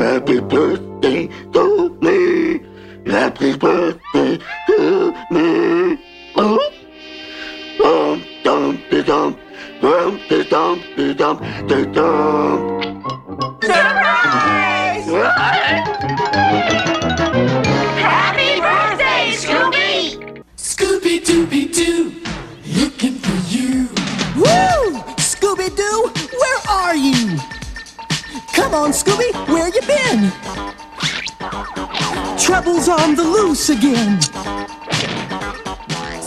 Happy birthday to me. Happy birthday to me. Oh. Dum dum dum. Dum dum dum de dum. Trouble's on the loose again.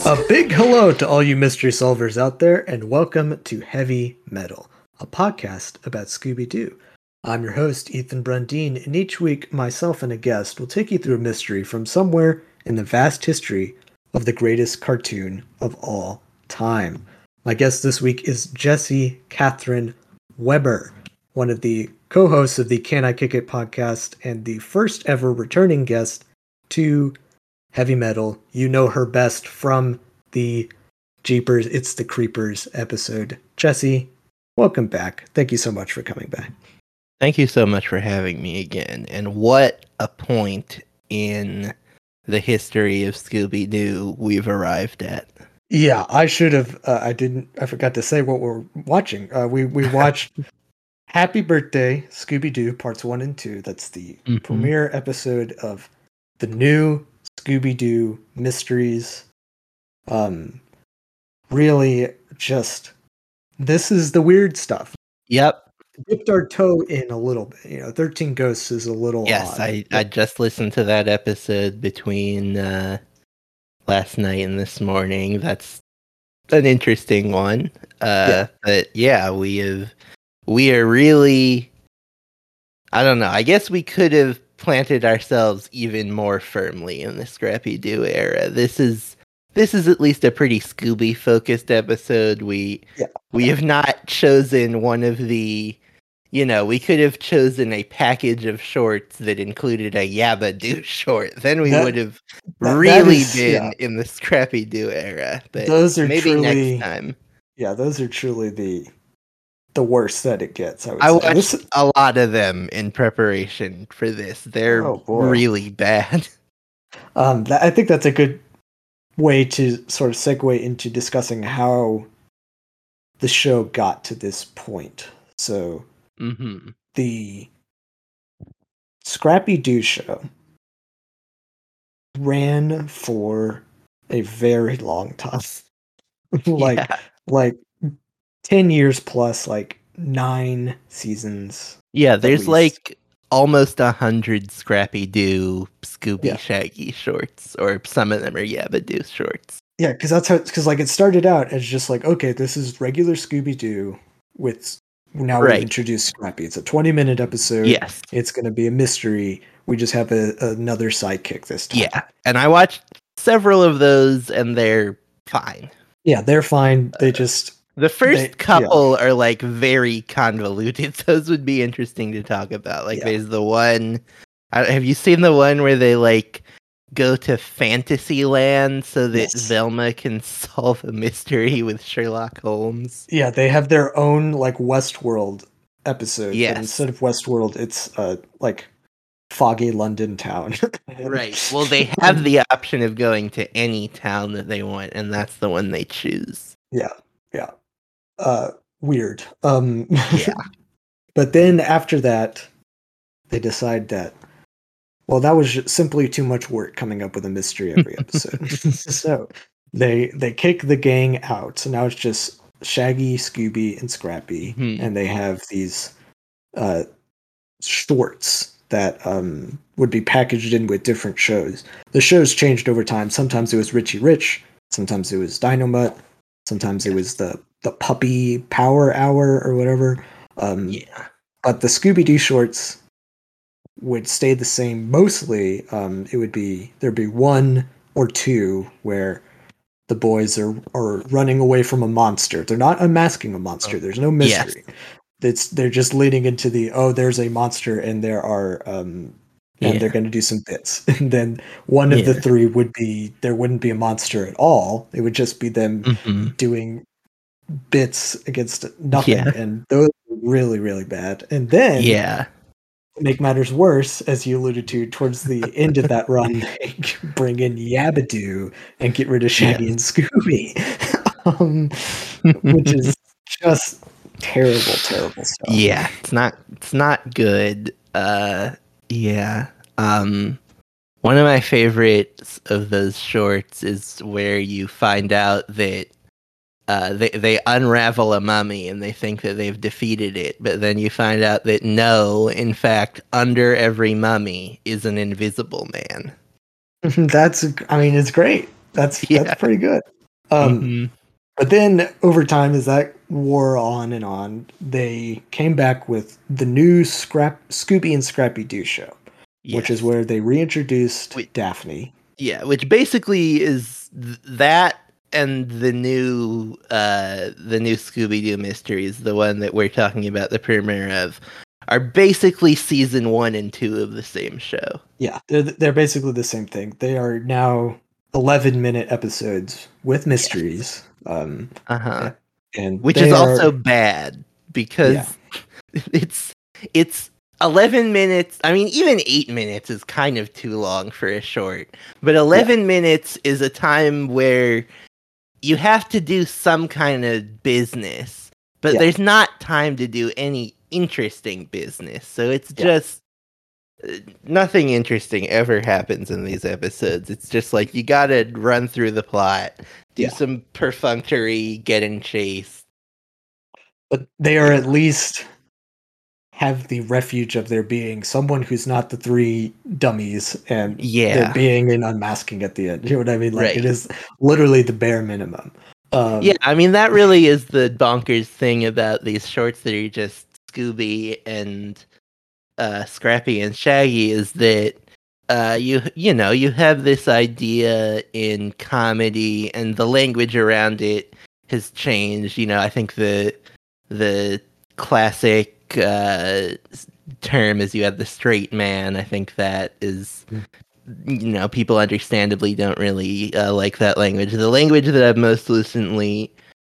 A big hello to all you mystery solvers out there, and welcome to Heavy Meddle, a podcast about Scooby Doo. I'm your host, Ethan Brundeen, and each week, myself and a guest will take you through a mystery from somewhere in the vast history of the greatest cartoon of all time. My guest this week is Jesse Catherine Webber, one of the co hosts of the Can I Kick It podcast and the first ever returning guest to Heavy Meddle. You know her best from the Jeepers, It's the Creepers episode. Jesse, welcome back. Thank you so much for coming back. Thank you so much for having me again. And what a point in the history of Scooby Doo we've arrived at. Yeah, I should have. Uh, I didn't. I forgot to say what we're watching. Uh, we we watched Happy Birthday Scooby Doo parts one and two. That's the Mhm. premiere episode of the new Scooby Doo Mysteries. Um, really, just this is the weird stuff. Yep. Dipped our toe in a little bit. You know, Thirteen Ghosts is a little. Yes, odd. I, I just listened to that episode between uh, last night and this morning. That's an interesting one. Uh, Yeah. But yeah, we have we are really. I don't know. I guess we could have planted ourselves even more firmly in the Scrappy Doo era. This is this is at least a pretty Scooby focused episode. We Yeah. we have not chosen one of the you know, we could have chosen a package of shorts that included a Yabba Doo short. Then we That- would have that- that really is- been yeah. in the Scrappy Doo era. But Those are maybe truly- next time. Yeah, those are truly the the worst that it gets. I would I say. watched This- a lot of them in preparation for this. They're Oh, really bad. Um, that, I think that's a good way to sort of segue into discussing how the show got to this point. So hmm the Scrappy Doo show ran for a very long time, like yeah. like ten years plus, like nine seasons. yeah, there's like almost a hundred Scrappy Doo Scooby Yeah. Shaggy shorts, or some of them are Yabba Doo shorts. Yeah, because that's how because like it started out as just like okay, this is regular Scooby Doo with now we Right. introduce Scrappy. It's a twenty minute episode. Yes. it's going to be a mystery. We just have a, another sidekick this time. Yeah. And I watched several of those and they're fine. yeah, they're fine. They uh, just The first They- yeah. couple are like very convoluted. Those would be interesting to talk about. Like Yeah. there's the one have you seen the one where they like go to Fantasyland so that Yes. Velma can solve a mystery with Sherlock Holmes? yeah they have their own like Westworld episode. Yes. instead of Westworld, it's uh like foggy London town. Right. Well, they have the option of going to any town that they want, and that's the one they choose. Yeah, yeah. Uh, weird. Um, Yeah. but then after that, they decide that, well, that was simply too much work coming up with a mystery every episode. so they they kick the gang out. So now it's just Shaggy, Scooby, and Scrappy, Mhm. and they have these uh, shorts that um, would be packaged in with different shows. The shows changed over time. Sometimes it was Richie Rich, sometimes it was Dynamite, sometimes it was the the Puppy Power Hour or whatever. Um, Yeah. But the Scooby Doo shorts would stay the same mostly. Um, it would be there'd be one or two where the boys are are running away from a monster. They're not unmasking a monster. There's no mystery. Yes. It's they're just leading into the oh, there's a monster and there are um and Yeah. they're going to do some bits. And then one of the three would be there wouldn't be a monster at all. It would just be them Mhm. doing bits against nothing, Yeah. and those were really really bad. And then Yeah. make matters worse, as you alluded to, towards the end of that run, they bring in Yabba Doo and get rid of Shaggy and Scooby, um, which is just terrible, terrible stuff. Yeah, it's not it's not good. Uh yeah. Um one of my favorites of those shorts is where you find out that uh, they they unravel a mummy and they think that they've defeated it, but then you find out that no, in fact, under every mummy is an invisible man. that's, I mean, it's great. That's Yeah. that's pretty good. Um, Mhm. But then over time, as that wore on and on, they came back with the new Scrap Scooby and Scrappy Doo show, which is where they reintroduced Wait. Daphne. Yeah, which basically is th- that and the new uh the new Scooby Doo mysteries, the one that we're talking about the premiere of, are basically season one and two of the same show. Yeah, they're they're basically the same thing. They are now eleven minute episodes with mysteries. Um, Uh huh. and Which is are- also bad because Yeah. it's it's eleven minutes. I mean, even eight minutes is kind of too long for a short, but eleven minutes is a time where you have to do some kind of business, but Yeah. there's not time to do any interesting business. So it's Yeah. just uh, nothing interesting ever happens in these episodes. It's just like you got to run through the plot, do Yeah. some perfunctory getting chased. but they are at least have the refuge of there being someone who's not the three dummies and Yeah. there being an unmasking at the end. You know what I mean? Like Right. it is literally the bare minimum. Um, Yeah, I mean that really is the bonkers thing about these shorts that are just Scooby and uh, Scrappy and Shaggy is that uh, you you know you have this idea in comedy and the language around it has changed. You know, I think the the classic uh, term is you have the straight man. I think that is you know people understandably don't really uh, like that language the language that i've most recently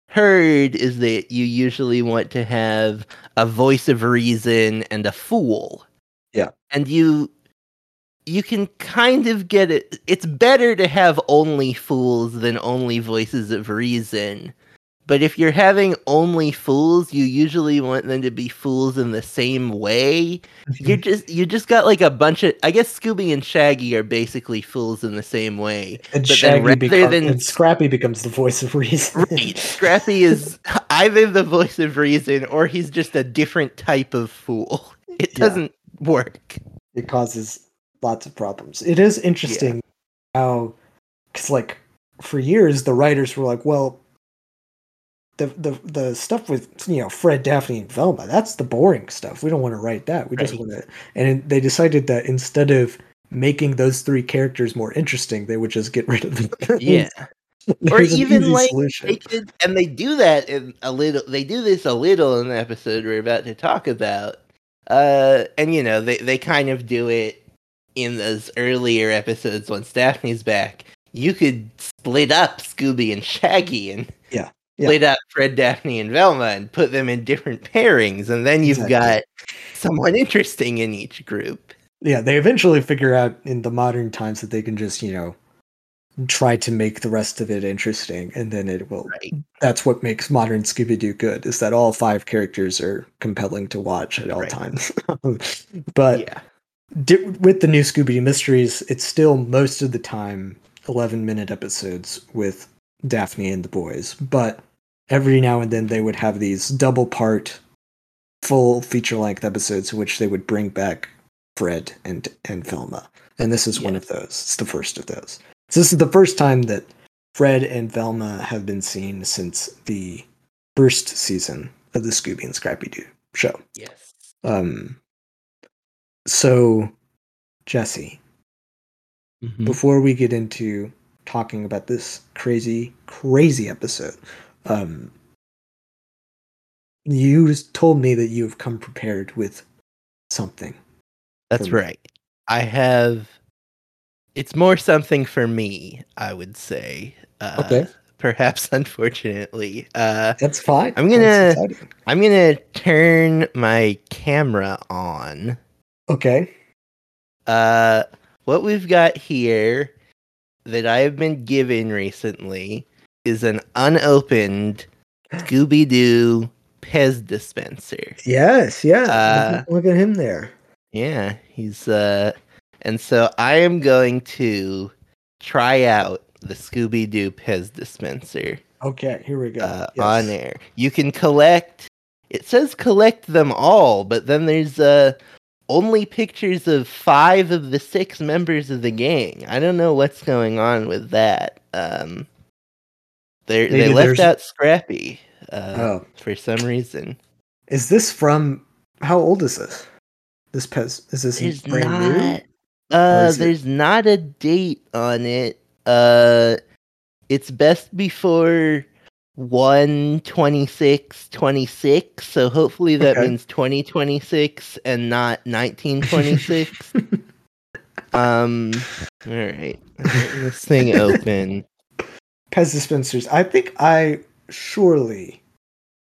heard is that you usually want to have a voice of reason and a fool Yeah. and you you can kind of get it it's better to have only fools than only voices of reason but if you're having only fools you usually want them to be fools in the same way mm-hmm. you're just you just got like a bunch of I guess Scooby and Shaggy are basically fools in the same way. and but then Shaggy rather becomes than- and Scrappy becomes the voice of reason. Right. Scrappy is either the voice of reason or he's just a different type of fool. It doesn't work. it causes lots of problems. It is interesting how, because like for years the writers were like, well, the the the stuff with you know Fred, Daphne, and Velma, that's the boring stuff. We don't want to write that. We just want to. And they decided that instead of making those three characters more interesting, they would just get rid of them. Yeah. or even like solution. they could, and they do that in a little. They do this a little in the episode we're about to talk about. Uh, and you know they they kind of do it in those earlier episodes once Daphne's back. You could split up Scooby and Shaggy and Yeah, split up Fred, Daphne, and Velma and put them in different pairings, and then you've Exactly. got someone interesting in each group. yeah, they eventually figure out in the modern times that they can just you know try to make the rest of it interesting, and then it will Right. that's what makes modern Scooby Doo good is that all five characters are compelling to watch at all Right. times. but yeah. di- with the new Scooby Doo mysteries, it's still most of the time 11 minute episodes with Daphne and the boys. But every now and then they would have these double part, full feature length episodes in which they would bring back Fred and and Velma. And this is one of those. It's the first of those. So this is the first time that Fred and Velma have been seen since the first season of the Scooby and Scrappy Doo show. Yes. Um, so, Jesse, Mhm. before we get into talking about this crazy, crazy episode, um, you told me that you've come prepared with something. That's right. I have. It's more something for me, I would say. Uh, Okay. Perhaps, unfortunately, uh, That's fine. I'm gonna- I'm gonna turn my camera on Okay. Uh, what we've got here that I have been given recently is an unopened Scooby Doo Pez dispenser. Yes, yeah. Uh, look, at, look at him there. Yeah, he's uh, and so I am going to try out the Scooby Doo Pez dispenser Okay, here we go. uh, Yes. on air. You can collect. It says collect them all, but then there's uh only pictures of five of the six members of the gang. I don't know what's going on with that. Um, they they left there's- out Scrappy uh, Oh, for some reason. is this from? How old is this? This Pez is this There's brand not. new? Uh, is it- there's not a date on it. Uh, it's best before 126 26 so hopefully that Okay. means 2026 and not 1926 um all right this thing open Pez dispensers. I think I surely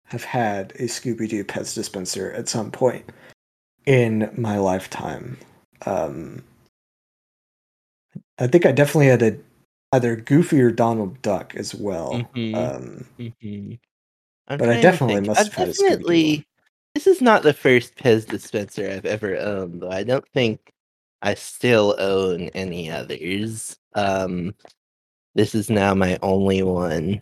have had a Scooby Doo Pez dispenser at some point in my lifetime. Um, I think I definitely had a either Goofy or Donald Duck as well. Mhm. Um, Mhm. But I definitely must have had a Scooby-Doo this is not the first Pez dispenser I've ever owned, though. I don't think I still own any others. Um, this is now my only one.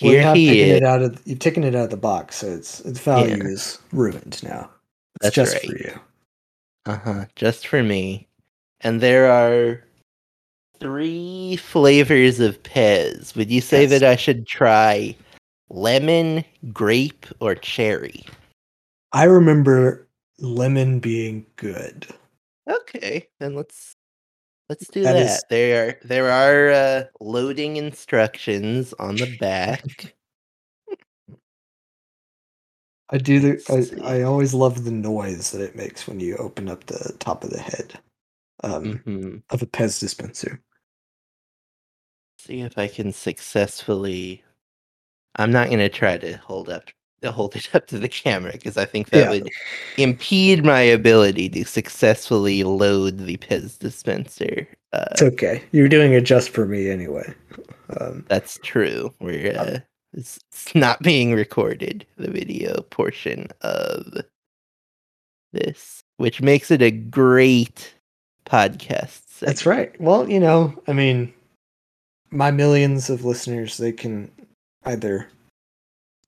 well, you Here have he taken is. it out of you've taken it out of the box, so its its value is ruined now. It's That's just for you. Uh huh. Just for me. And there are three flavors of Pez. Would you say Yes. that I should try lemon, grape, or cherry? I remember lemon being good. Okay, then let's let's do That that. is- There are there are uh, loading instructions on the back. I do the I, I always love the noise that it makes when you open up the top of the head um, hmm of a Pez dispenser. See if I can successfully. I'm not gonna try to hold up to hold it up to the camera because I think that Yeah. would impede my ability to successfully load the Pez dispenser. Uh, It's okay. You're doing it just for me anyway. Um, That's true. We're Um, uh, it's, it's not being recorded. The video portion of this, which makes it a great podcast. that's right. Well, you know, I mean, my millions of listeners, they can either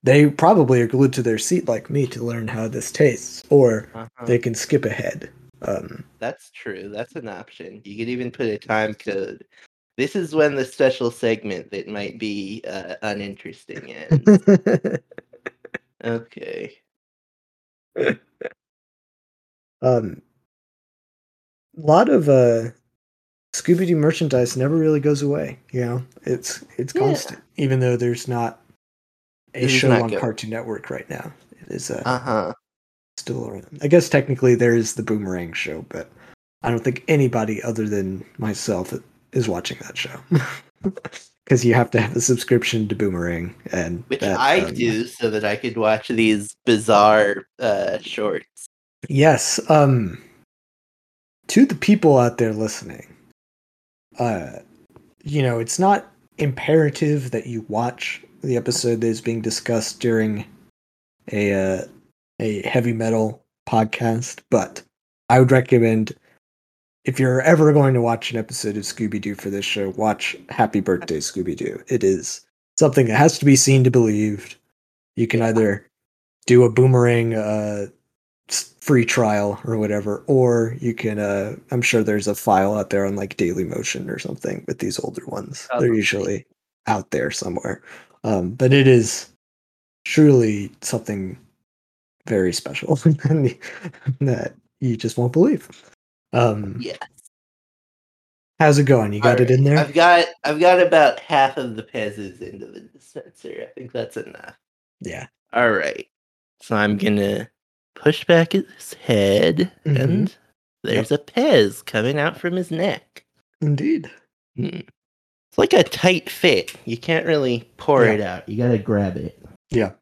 they probably are glued to their seat like me to learn how this tastes, or Uh-huh. they can skip ahead. Um, That's true. That's an option. You could even put a time code. This is when the special segment that might be uh, uninteresting ends. okay. um, a lot of uh, Scooby Doo merchandise never really goes away. You know, it's it's Yeah. constant, even though there's not a show on good. Cartoon Network right now. It is uh, Uh huh. still around. I guess technically there is the Boomerang show, but I don't think anybody other than myself is watching that show. Because you have to have a subscription to Boomerang, and Which that, I um, do so that I could watch these bizarre uh, shorts. Yes. Um to the people out there listening, uh you know, it's not imperative that you watch the episode that is being discussed during a uh, a Heavy Meddle podcast, but I would recommend if you're ever going to watch an episode of Scooby Doo for this show, watch Happy Birthday Scooby Doo. It is something that has to be seen to believed. You can either do a boomerang uh free trial or whatever or you can uh i'm sure there's a file out there on like Dailymotion or something with these older ones they're usually out there somewhere um but it is truly something very special that you just won't believe um Yeah. how's it going you got it in there I've got I've got about half of the pezzes into the dispenser. I think that's enough. yeah All right. So I'm gonna push back his head, Mhm. and there's a Pez coming out from his neck. indeed Hmm. It's like a tight fit. You can't really pour Yeah. it out. You gotta grab it. yeah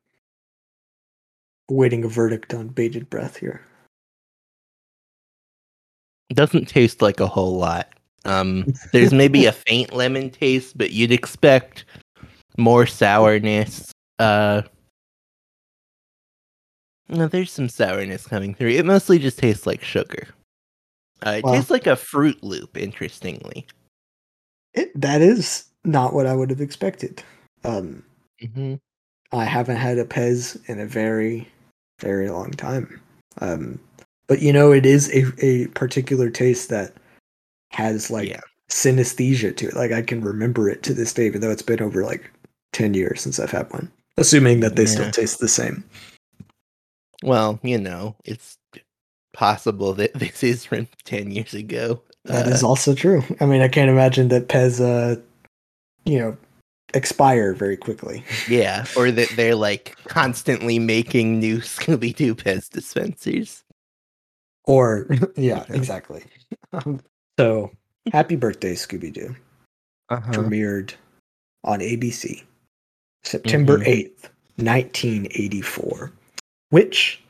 Waiting a verdict on bated breath here doesn't taste like a whole lot. Um, there's maybe a faint lemon taste, but you'd expect more sourness. Uh, no, there's some sourness coming through. It mostly just tastes like sugar. Uh, it Wow. tastes like a Fruit Loop, interestingly. It, that is not what I would have expected. Um, Mm-hmm. I haven't had a Pez in a very, very long time. Um, but you know, it is a, a particular taste that has like Yeah. synesthesia to it. Like I can remember it to this day, even though it's been over like 10 years since I've had one. Assuming that they still taste the same. Well, you know, it's possible that this is from 10 years ago. That Uh, is also true. I mean, I can't imagine that Pez, uh, you know, expire very quickly. Yeah, or that they're like constantly making new Scooby Doo Pez dispensers. Or, yeah, exactly. Um, so, happy birthday, Scooby Doo. Uh-huh. Premiered on ABC September Mhm. 8th, 1984. Which,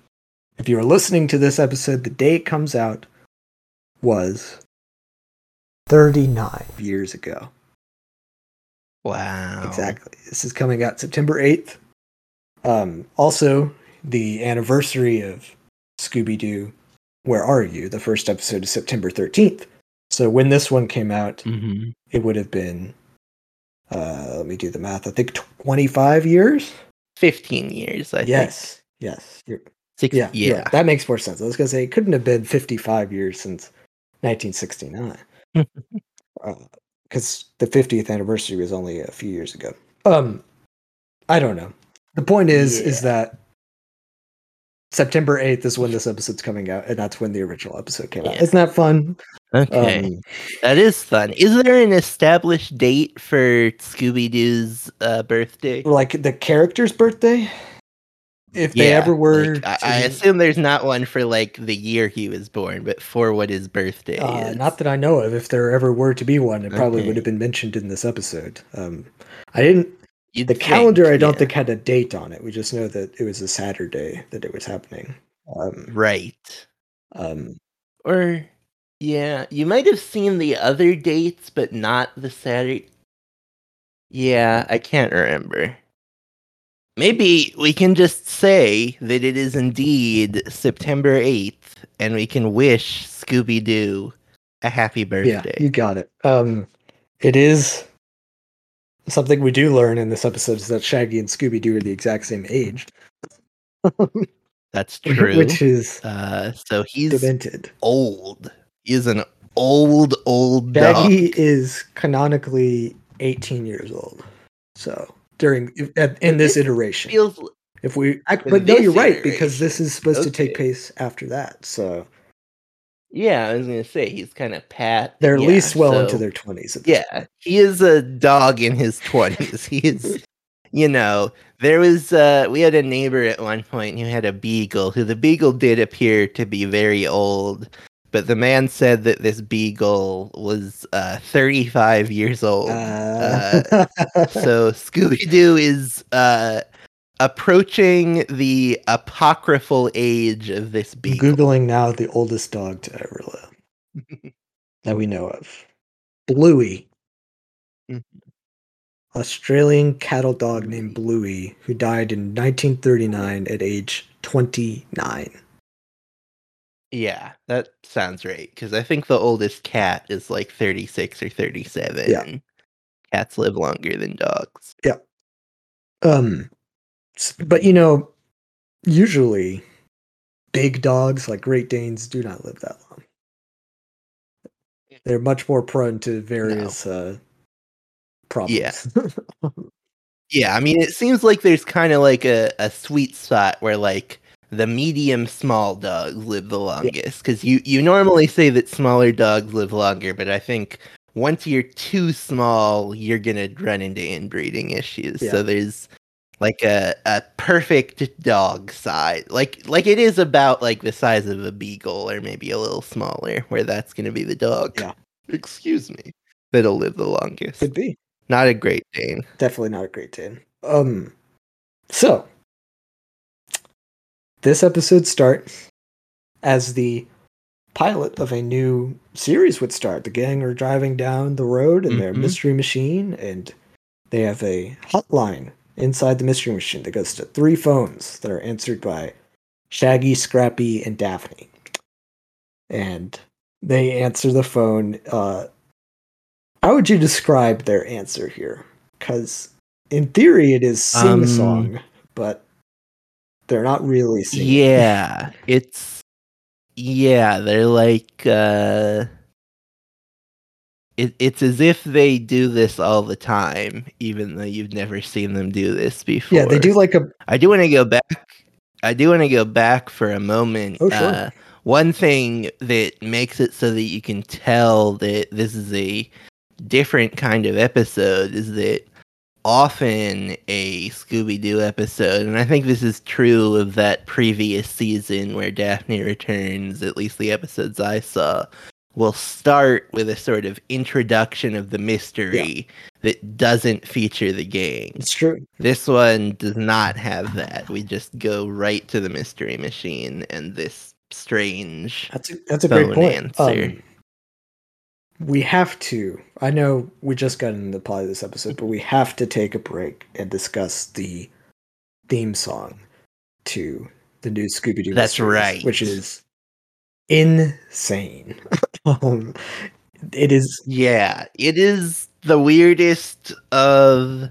if you're listening to this episode, the day it comes out was 39 years ago. Wow. Exactly. This is coming out September 8th. Um, also, the anniversary of Scooby Doo, Where Are You? The first episode is September 13th. So when this one came out, Mm-hmm. it would have been, uh, let me do the math, I think 25 years? 15 years, I think. yes. Yes. You're, Six, yeah. yeah. you're. That makes more sense. I was going to say it couldn't have been 55 years since 1969. Because the 50th anniversary was only a few years ago. Um, I don't know. The point is, is that September 8th is when this episode's coming out, and that's when the original episode came out. Isn't that fun? Okay. Um, that is fun. Is there an established date for Scooby Doo's uh, birthday? like the character's birthday? If they Yeah, ever were. like, I, to- I assume there's not one for like the year he was born, but for what his birthday Uh, is. not that I know of. If there ever were to be one, it probably Okay. would have been mentioned in this episode. Um, I didn't. You'd The think, calendar, I don't yeah. think had a date on it. We just know that it was a Saturday that it was happening. Um, Right. um, Or yeah, you might have seen the other dates, but not the Saturday. Yeah, I can't remember. Maybe we can just say that it is indeed September 8th, and we can wish Scooby Doo a happy birthday. yeah, you got it. Um, it is something we do learn in this episode is that Shaggy and Scooby Doo are the exact same age, That's true. which is uh, so he's demented. old. He's an old, old dog. Shaggy is canonically 18 years old. So during at- in this iteration, Feels if we, but no, you're this right because this is supposed to take place after that. So yeah. I was gonna say he's kind of pat. they're at yeah, least well into their 20s. At this Yeah, he is a dog in his twenties. He is, you know, there was uh we had a neighbor at one point who had a beagle. Who the beagle did appear to be very old, but the man said that this beagle was uh 35 years old. Uh, so Scooby Doo is uh approaching the apocryphal age of this beagle. Googling now the oldest dog to ever live that we know of. Bluey. Mhm. Australian cattle dog named Bluey, who died in 1939 at age 29. Yeah, that sounds right. Because I think the oldest cat is like 36 or 37. Yeah. Cats live longer than dogs. Yeah. Um, but you know, usually big dogs like Great Danes do not live that long. They're much more prone to various uh, problems. Yeah, I mean, it seems like there's kind of like a, a sweet spot where like the medium small dogs live the longest. Because you, you normally say that smaller dogs live longer, but I think once you're too small, you're going to run into inbreeding issues. Yeah. So there's like a, a perfect dog size. Like like it is about like the size of a beagle or maybe a little smaller, where that's going to be the dog. Yeah. Excuse me. That'll live the longest. Could be. Not a Great Dane. Definitely not a great Dane. Um, so this episode starts as the pilot of a new series would start. The gang are driving down the road in their Mhm. mystery machine, and they have a hotline inside the mystery machine that goes to three phones that are answered by Shaggy, Scrappy, and Daphne. And they answer the phone. Uh, how would you describe their answer here? Because in theory, it is sing Um, song, but they're not really singing. Yeah, it's yeah, they're like uh it, it's as if they do this all the time, even though you've never seen them do this before. Yeah, they do like a I do want to go back. I do want to go back for a moment. Oh, sure. Uh, one thing that makes it so that you can tell that this is a different kind of episode is that often a Scooby Doo episode, and I think this is true of that previous season where Daphne returns, at least the episodes I saw, will start with a sort of introduction of the mystery that doesn't feature the gang. It's true. This one does not have that. We just go right to the mystery machine and this strange. That's a, that's a great point. answer. Um, we have to. I know we just got into the plot of this episode, but we have to take a break and discuss the theme song to the new Scooby Doo. That's right. Which is insane. um, it is. Yeah, it is the weirdest of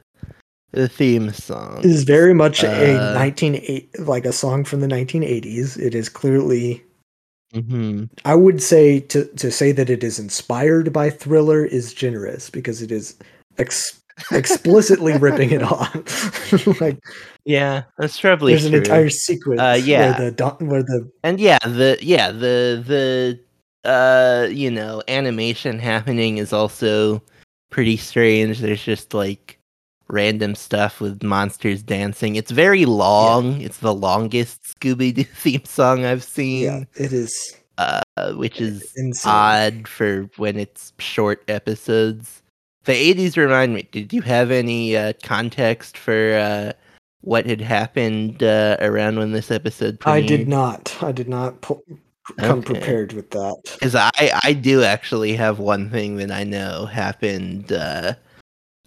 the theme songs. It is very much a Uh, nineteen eight like a song from the nineteen eighties. It is clearly hmm I would say to to say that it is inspired by Thriller is generous because it is ex- explicitly ripping it off. like Yeah, that's probably there's an entire sequence Uh, yeah. where the where the and yeah, the yeah the the uh you know animation happening is also pretty strange. There's just like random stuff with monsters dancing. It's very long. It's the longest Scooby Doo theme song I've seen. yeah it is uh, which is insane. odd for when it's short episodes. The 80s remind me. Did you have any uh, context for uh, what had happened uh, around when this episode premiered? I did not. I did not come Okay. prepared with that. Because I, I do actually have one thing that I know happened.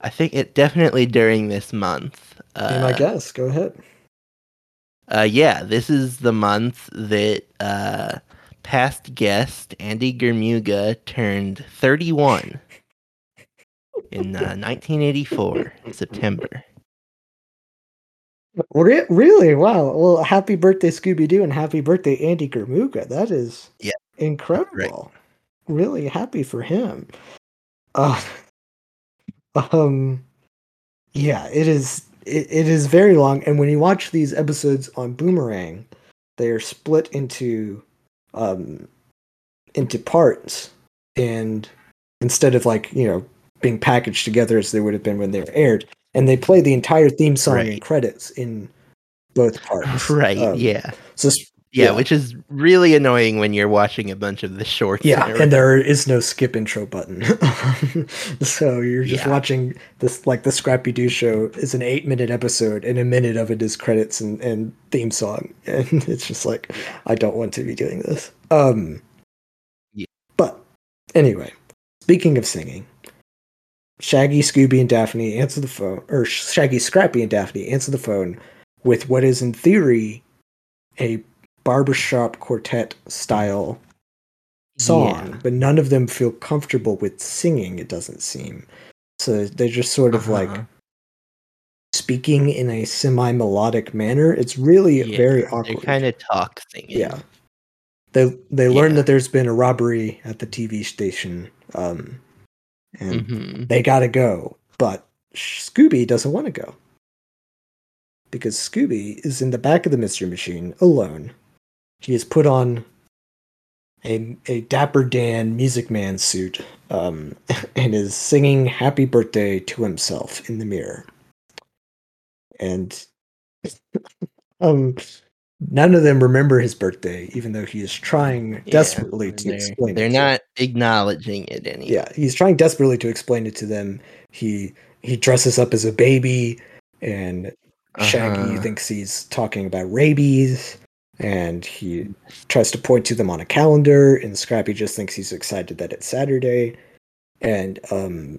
I think it definitely during this month. Uh, Be my guess. Go ahead. Uh, yeah, this is the month that uh, past guest Andy Germuga turned 31 in uh, 1984, September. Re- really? Wow. Well, happy birthday, Scooby Doo, and happy birthday, Andy Germuga. That is Yeah, incredible. Really happy for him. Uh, um, yeah, it is. It, it is very long, and when you watch these episodes on Boomerang, they are split into, um, into parts, and instead of like you know being packaged together as they would have been when they were aired, and they play the entire theme song and credits in both parts. Right, Um, yeah. So yeah. yeah. which is really annoying when you're watching a bunch of the shorts. yeah, in and there is no skip intro button. so you're just Yeah. watching this like the Scrappy Doo show is an eight minute episode, and a minute of it is credits and, and theme song, and it's just like I don't want to be doing this. Um, Yeah. but anyway, speaking of singing. Shaggy, Scooby, and Daphne answer the phone, or Shaggy, Scrappy, and Daphne answer the phone with what is, in theory, a barbershop quartet style song, Yeah. but none of them feel comfortable with singing, it doesn't seem. So they're just sort of like Uh-huh. speaking in a semi melodic manner. It's really Yeah, very awkward. kind of talk singing. yeah. They they learn Yeah. that there's been a robbery at the TV station, um, and hmm they gotta go. But Scooby doesn't want to go because Scooby is in the back of the mystery machine alone. He has put on a a Dapper Dan Music Man suit um, and is singing "Happy Birthday" to himself in the mirror. And um, none of them remember his birthday, even though he is trying Yeah, desperately to they're, explain. they're it to not acknowledging it anymore. yeah, he's trying desperately to explain it to them. He he dresses up as a baby, and Shaggy Uh-huh. thinks he's talking about rabies. And he tries to point to them on a calendar and Scrappy just thinks he's excited that it's Saturday and um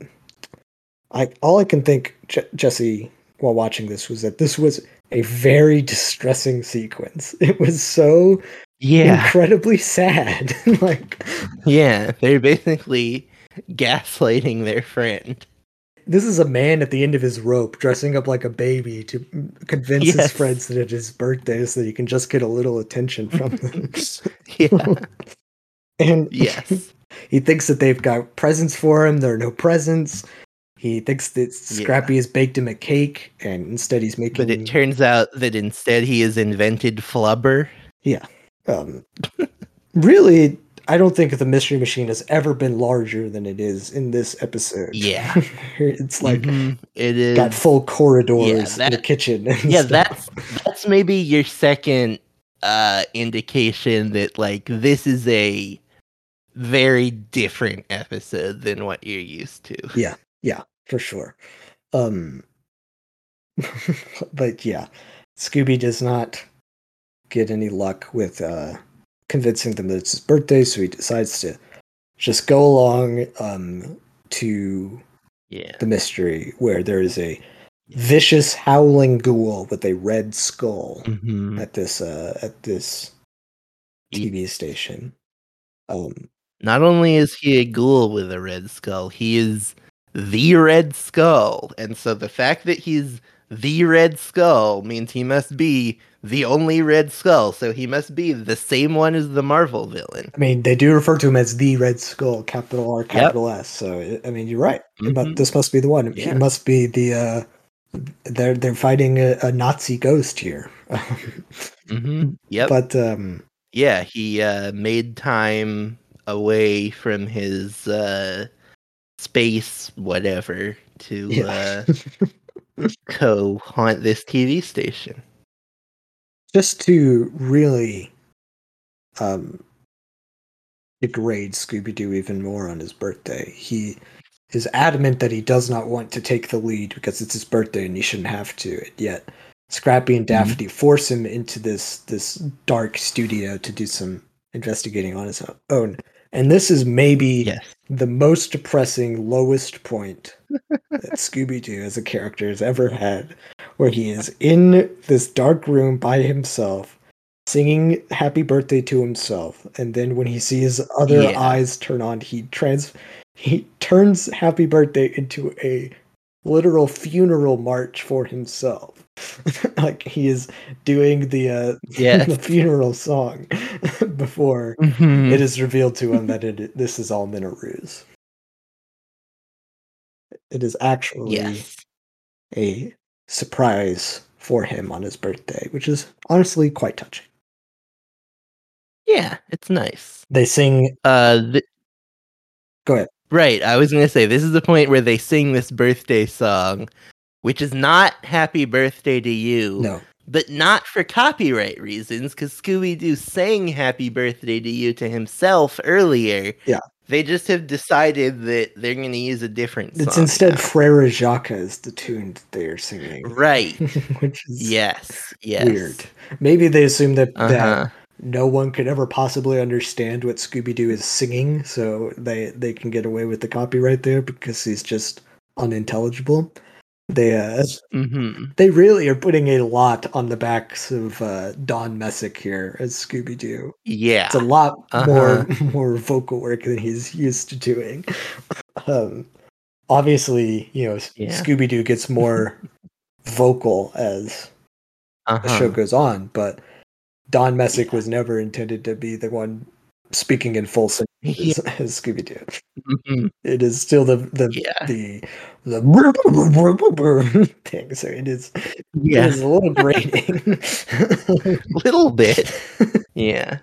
I all I can think Je- Jesse while watching this was that this was a very distressing sequence. It was so Yeah, incredibly sad. like yeah. They're basically gaslighting their friend. This is a man at the end of his rope dressing up like a baby to convince his friends that it's his birthday so that he can just get a little attention from them. Yeah. and yes. he thinks that they've got presents for him. There are no presents. He thinks that Scrappy has baked him a cake, and instead he's making. But it turns out that instead he has invented flubber. Yeah. Um, really, I don't think the Mystery Machine has ever been larger than it is in this episode. Yeah. it's like Mhm, it is. got full corridors Yeah, in the kitchen. and yeah, stuff. that's that's maybe your second uh indication that like this is a very different episode than what you're used to. Yeah, yeah, for sure. Um, but yeah, Scooby does not get any luck with uh, convincing them that it's his birthday, so he decides to just go along um, to Yeah. the mystery where there is a vicious howling ghoul with a red skull Mhm. at this uh, at this TV station. Um, Not only is he a ghoul with a red skull, he is the red skull. And so the fact that he's the red skull means he must be the only red skull. So he must be the same one as the Marvel villain. I mean, they do refer to him as the Red Skull, capital R, capital S. So I- mean, you're right. But Mhm. this must be the one. Yeah. He must be the. Uh, they're they're fighting a, a Nazi ghost here. hmm Yep. But um, yeah, he uh, made time away from his uh, space, whatever, to yeah. uh, co haunt this TV station. Just to really um, degrade Scooby Doo even more on his birthday, he is adamant that he does not want to take the lead because it's his birthday and he shouldn't have to. And yet, Scrappy and Daphne force him into this this dark studio to do some investigating on his own. And this is maybe Yes. the most depressing, lowest point that Scooby Doo as a character has ever had, where he is in this dark room by himself, singing happy birthday to himself, and then when he sees other Yeah. eyes turn on, he trans he turns happy birthday into a literal funeral march for himself. like he is doing the uh Yes. the funeral song before Mhm. it is revealed to him that it this is all been a ruse. It is actually Yes. a surprise for him on his birthday, which is honestly quite touching. Yeah, it's nice. They sing. Uh, th- Go ahead. right. I was gonna say this is the point where they sing this birthday song, which is not "Happy Birthday to You," No, but not for copyright reasons, because Scooby Doo sang "Happy Birthday to You" to himself earlier. Yeah. They just have decided that they're gonna use a different. it's instead now. Frere Jacques is the tune that they are singing, right. which is Yes. Yes. weird. Maybe they assume that Uh that no one could ever possibly understand what Scooby Doo is singing, so they they can get away with the copyright there because he's just unintelligible. They uh, hmm they really are putting a lot on the backs of uh, Don Messick here as Scooby Doo. Yeah. It's a lot Uh-huh. more more vocal work than he's used to doing. Um, obviously, you know, Yeah. Scooby Doo gets more vocal as the Uh-huh. show goes on, but Don Messick was never intended to be the one speaking in full sentences as Scooby Doo. Mhm. It is still the the Yeah. the the thing. So it is it Yeah. is a little grating. little bit. Yeah.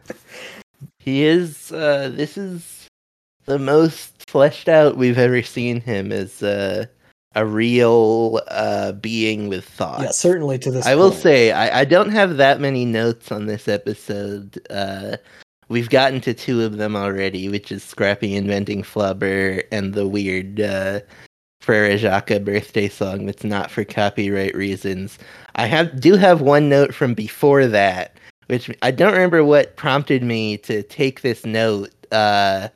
He is uh this is the most fleshed out we've ever seen him as uh, a real uh being with thoughts. yeah, certainly to this. I will say I, I don't have that many notes on this episode. Uh we've gotten to two of them already, which is Scrappy inventing Flubber and the weird uh Frere Jacques birthday song that's not for copyright reasons. I have do have one note from before that, which I don't remember what prompted me to take this note. Uh,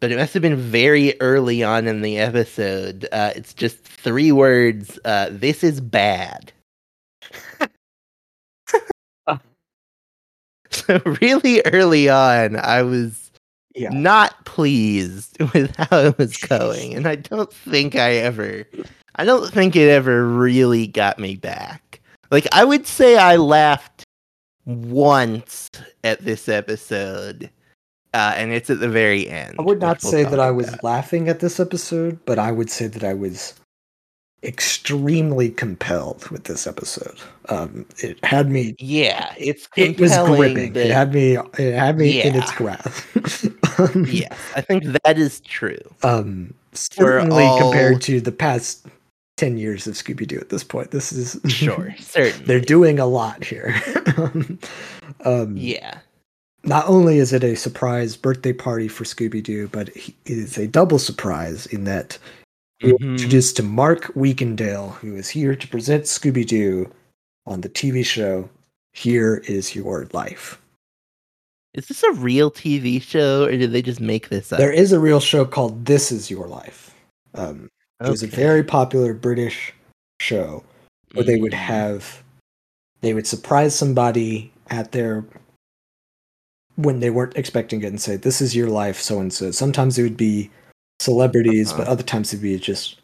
but it must have been very early on in the episode. Uh, it's just three words. Uh, this is bad. so really early on, I was Yeah. not pleased with how it was going, and I don't think I ever, I don't think it ever really got me back. Like I would say, I laughed once at this episode, uh, and it's at the very end. I would not we'll say that I was about. laughing at this episode, but I would say that I was extremely compelled with this episode. Um, it had me. Yeah, it's It was gripping. that- It had me. It had me in its grasp. um, yes, I think that is true. Um, certainly all- compared to the past ten years of Scooby Doo. At this point, this is Sure, certainly. They're doing a lot here. um, Yeah, not only is it a surprise birthday party for Scooby Doo, but it is a double surprise in that Mhm. introduced to Mark Weekendale, who is here to present Scooby Doo on the TV show Here Is Your Life. is this a real TV show, or did they just make this up? There is a real show called This Is Your Life. Um, It was a very popular British show where they would Mm. have they would surprise somebody at their when they weren't expecting it and say this is your life so and so sometimes it would be celebrities but Uh-huh. other times it'd be just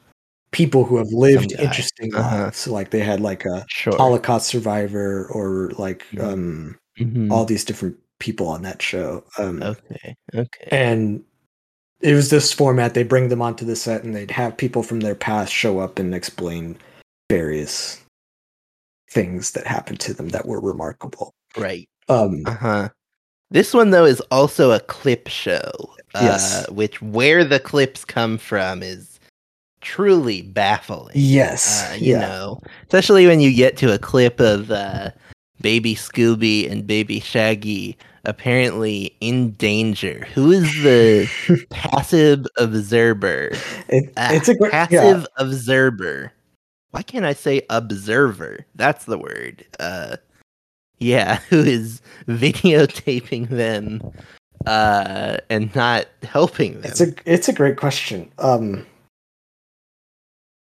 people who have lived interesting Uh-huh. lives so like they had like a sure. holocaust survivor or like Mhm. um Mhm. all these different people on that show um Okay. Okay. and it was this format they bring them onto the set and they'd have people from their past show up and explain various things that happened to them that were remarkable Right. um Uh huh. This one though is also a clip show. Yes. Uh, which where the clips come from is truly baffling. yes Uh, you yeah know, especially when you get to a clip of uh, baby Scooby and baby Shaggy apparently in danger. Who is the passive observer? It- it's a great passive yeah, observer. Why can't I say observer? That's the word. Uh, yeah, who is videotaping them uh, and not helping them? it's a it's a great question um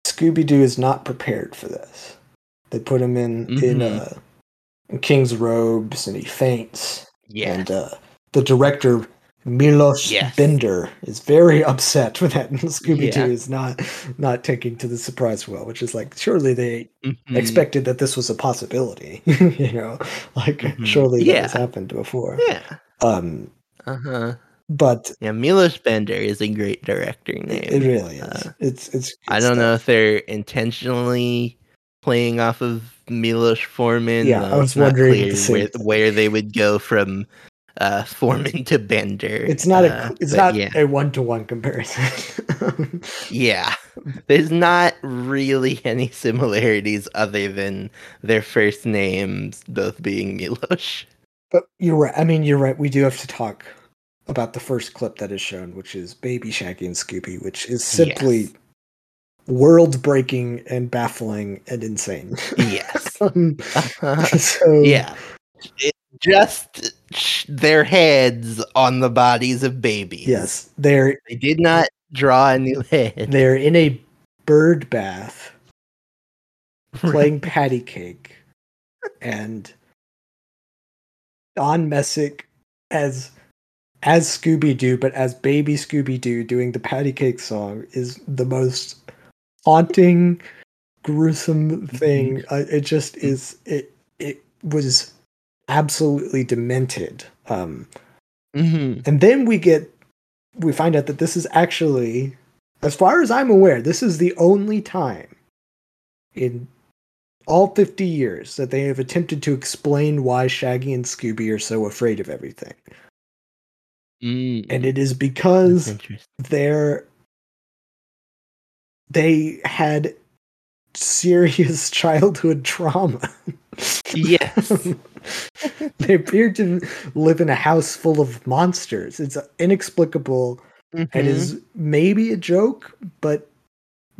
scooby-doo is not prepared for this they put him in in Mhm. uh in king's robes and he faints yeah. And uh, the director Milos Yes. Bender is very upset with that. And Scooby Doo Yeah. is not not taking to the surprise well, which is like surely they Mhm. expected that this was a possibility. you know, like Mhm. surely that has happened before. Yeah. Um, Uh huh. but Yeah, Milos Bender is a great director name. it, really is. Uh, it's it's. I don't know if they're intentionally playing off of Milos Forman. Yeah, I was it's wondering where, where they would go from uh, Forman to Bender. It's not uh, a it's not yeah. a one to one comparison. Yeah, there's not really any similarities other than their first names both being Milos. But you're right. I mean, you're right. We do have to talk about the first clip that is shown, which is Baby Shaggy and Scooby, which is simply Yes. world breaking and baffling and insane. Yes. Um, so yeah, it just sh- their heads on the bodies of babies. yes, they're they did not draw a new head. they're in a bird bath playing patty cake, and Don Messick as as Scooby Doo, but as baby Scooby Doo doing the patty cake song is the most haunting, gruesome thing. Uh, it just is. It it was absolutely demented. Um, hmm and then we get we find out that this is actually, as far as I'm aware, this is the only time in all 50 years that they have attempted to explain why Shaggy and Scooby are so afraid of everything. Mm. And it is because interesting. they're they had serious childhood trauma. Yes. they appear to live in a house full of monsters. It's inexplicable and Mhm. is maybe a joke, but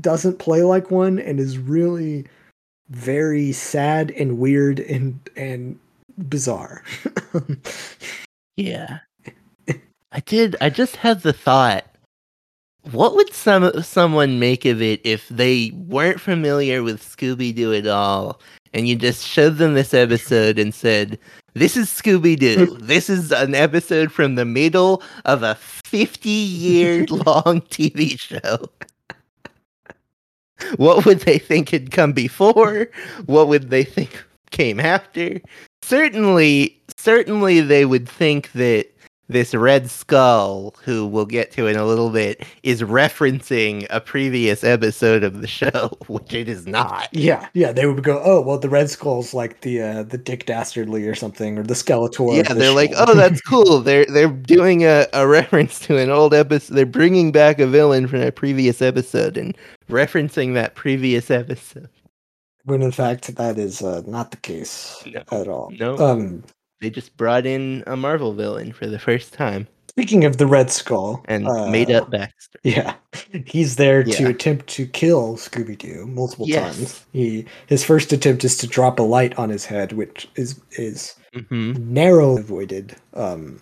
doesn't play like one and is really very sad and weird and and bizarre. Yeah. I did. I just had the thought. What would some someone make of it if they weren't familiar with Scooby Doo at all, and you just showed them this episode and said, "This is Scooby Doo. this is an episode from the middle of a fifty-year-long TV show." What would they think had come before? What would they think came after? Certainly, certainly, they would think that this Red Skull, who we'll get to in a little bit, is referencing a previous episode of the show, which it is not. yeah, yeah, they would go, "Oh, well, the Red Skull's like the uh, the Dick Dastardly or something, or the Skeletor." Yeah, the they're like, oh, that's cool. They're they're doing a, a reference to an old episode. They're bringing back a villain from a previous episode and referencing that previous episode. when in fact that is uh, not the case No, at all. no. Um, They just brought in a Marvel villain for the first time speaking of the Red Skull, and uh, made up backstory. Yeah, he's there to attempt to kill Scooby Doo multiple Yes. times. He his first attempt is to drop a light on his head, which is is hmm narrow avoided. Um,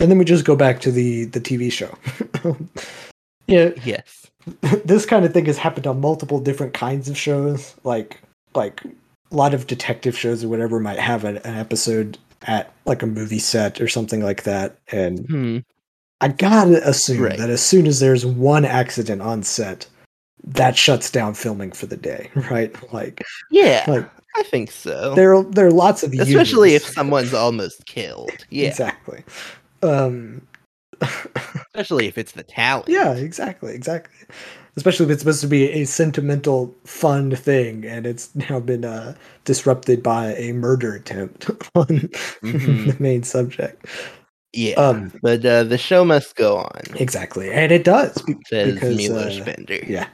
and then we just go back to the the TV show. yeah, Yes. this kind of thing has happened on multiple different kinds of shows. Like like a lot of detective shows or whatever might have an, an episode at like a movie set or something like that, and Hmm. I gotta assume Right. that as soon as there's one accident on set, that shuts down filming for the day, right? Like, Yeah, like I think so. there are there are lots of Especially if someone's almost killed. Yeah. exactly. Um, Especially if it's the talent. yeah, exactly, exactly. Especially if it's supposed to be a sentimental, fun thing, and it's now been uh, disrupted by a murder attempt on Mhm. the main subject. Yeah. Um, but uh, the show must go on, exactly, and it does be- says because Milos uh, Bender. Yeah.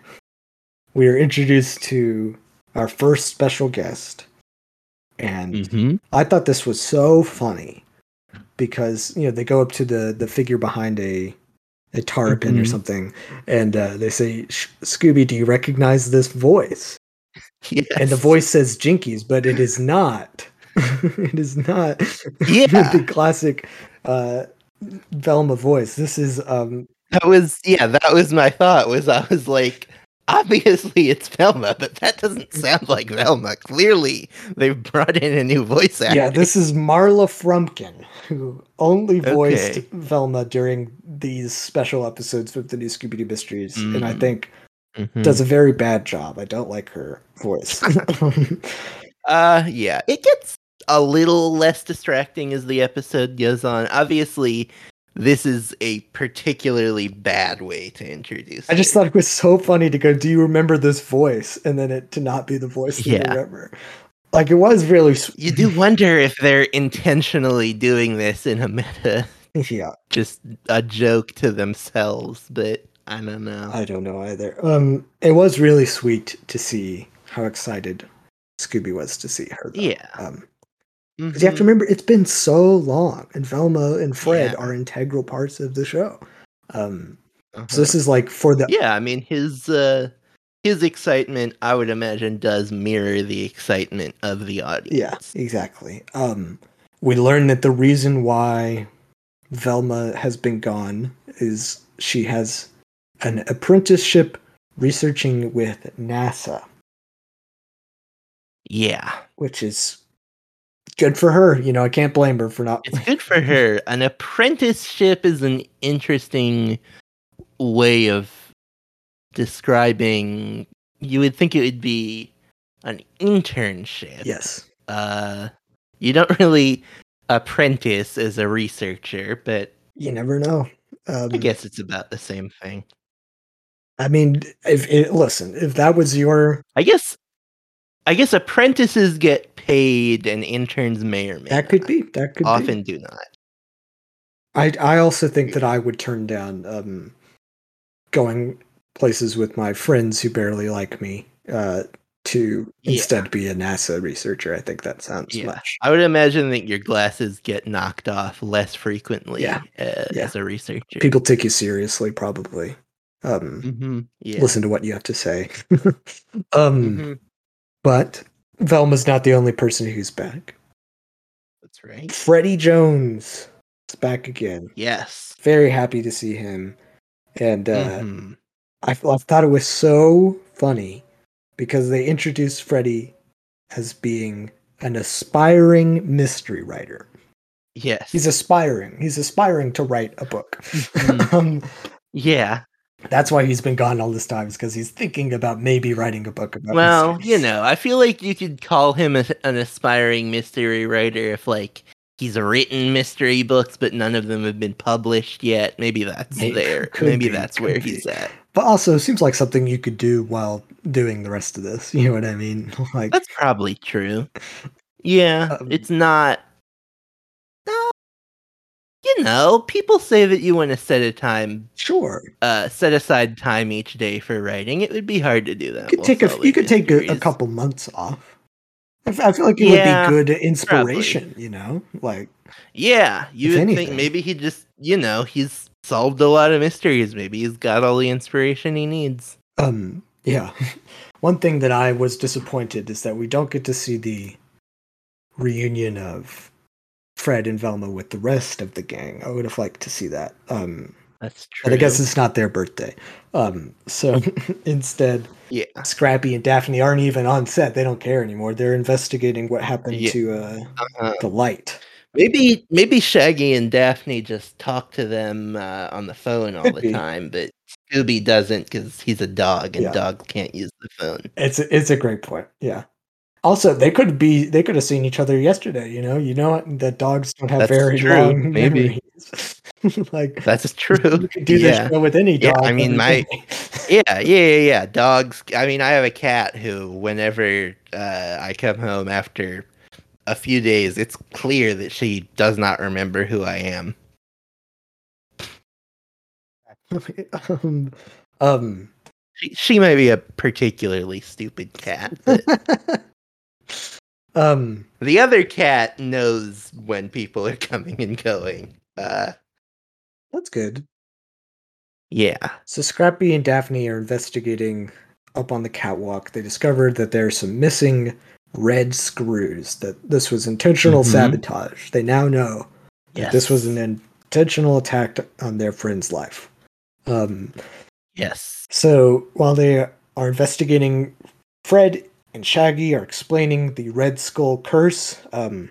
We are introduced to our first special guest. And Mm-hmm. I thought this was so funny because, you know, they go up to the the figure behind a a tarpon or Mhm. something and uh, they say, Scooby, do you recognize this voice? Yes. And the voice says Jinkies, but it is not. it is not Yeah. the classic uh, Velma voice. This is um, That was yeah, that was my thought. Was I was like, obviously it's Velma, but that doesn't sound like Velma. Clearly, they've brought in a new voice actor. Yeah, this is Marla Frumkin, who only voiced Okay. Velma during these special episodes of the new Scooby Doo Mysteries, and I Mm. think Mhm. does a very bad job. I don't like her voice. Uh, yeah, it gets a little less distracting as the episode goes on. Obviously, this is a particularly bad way to introduce. I just her. thought it was so funny to go, "Do you remember this voice?" and then it to not be the voice that Yeah. you remember. Like it was really, you do wonder if they're intentionally doing this in a meta, yeah. just a joke to themselves. But I don't know. I don't know either. Um, it was really sweet to see how excited Scooby was to see her. Though. Yeah. Um, 'Cause you have to Mhm. remember, it's been so long, and Velma and Fred Yeah. are integral parts of the show. Um, Uh-huh. so this is like for the yeah, I mean his uh his excitement, I would imagine, does mirror the excitement of the audience. yeah, exactly. Um, we learn that the reason why Velma has been gone is she has an apprenticeship researching with NASA, Yeah. which is good for her. You know, I can't blame her for not. It's good for her. An apprenticeship is an interesting way of describing you would think it would be an internship. yes. Uh you don't really apprentice as a researcher, but You never know. Um, I guess it's about the same thing. I mean, if it, listen, if that was your I guess I guess apprentices get paid and interns may or may that could be that could often be. do not. I I also think that I would turn down um going places with my friends who barely like me uh to Yeah. instead be a NASA researcher. I think that sounds Yeah. much. I would imagine that your glasses get knocked off less frequently Yeah. uh, Yeah. as a researcher. People take you seriously, probably. Um, hmm Yeah. listen to what you have to say. um, Mhm. But Velma's not the only person who's back. That's right. Freddie Jones is back again. Yes. Very happy to see him. And uh, Mhm. I, I thought it was so funny because they introduced Freddie as being an aspiring mystery writer. Yes. He's aspiring. He's aspiring to write a book. Mhm. um, yeah. That's why he's been gone all this time, is because he's thinking about maybe writing a book about. Well, mysteries. you know, I feel like you could call him a, an aspiring mystery writer if, like, he's written mystery books, but none of them have been published yet. Maybe that's Maybe- there. Maybe be, that's where be. he's at. but also seems like something you could do while doing the rest of this. You know what I mean? Like, That's probably true. Yeah, Um, it's not. You know, people say that you want to set a time, sure, uh, set aside time each day for writing. It would be hard to do that. you could take a you could take a, a couple months off. I f- I feel like it Yeah, would be good inspiration. You know, like Yeah, you would anything. think maybe he just, you know, he's solved a lot of mysteries. Maybe he's got all the inspiration he needs. Um, yeah. One thing that I was disappointed is that we don't get to see the reunion of Fred and Velma with the rest of the gang. I would have liked to see that. Um, That's true. but I guess it's not their birthday. Um, so instead, yeah, Scrappy and Daphne aren't even on set. They don't care anymore. They're investigating what happened Yeah. to uh, uh, the light. maybe maybe Shaggy and Daphne just talk to them uh, on the phone all Could the be. time, but Scooby doesn't because he's a dog and Yeah. dogs can't use the phone. It's a, it's a great point. Yeah. Also, they could be they could have seen each other yesterday. You know, you know that dogs don't have That's very true, long maybe. memories. like That's true. you could do yeah. this show with any Yeah, dog. I mean, my- yeah, yeah, yeah, yeah. Dogs. I mean, I have a cat who, whenever uh, I come home after a few days, it's clear that she does not remember who I am. um, um, She, she might be a particularly stupid cat, but um, the other cat knows when people are coming and going. Uh, that's good. yeah. So Scrappy and Daphne are investigating up on the catwalk. They discovered that there's some missing red screws. That this was intentional Mhm. sabotage. They now know that this was an intentional attack on their friend's life. Um, yes. so while they are investigating, Fred and Shaggy are explaining the Red Skull curse. Um,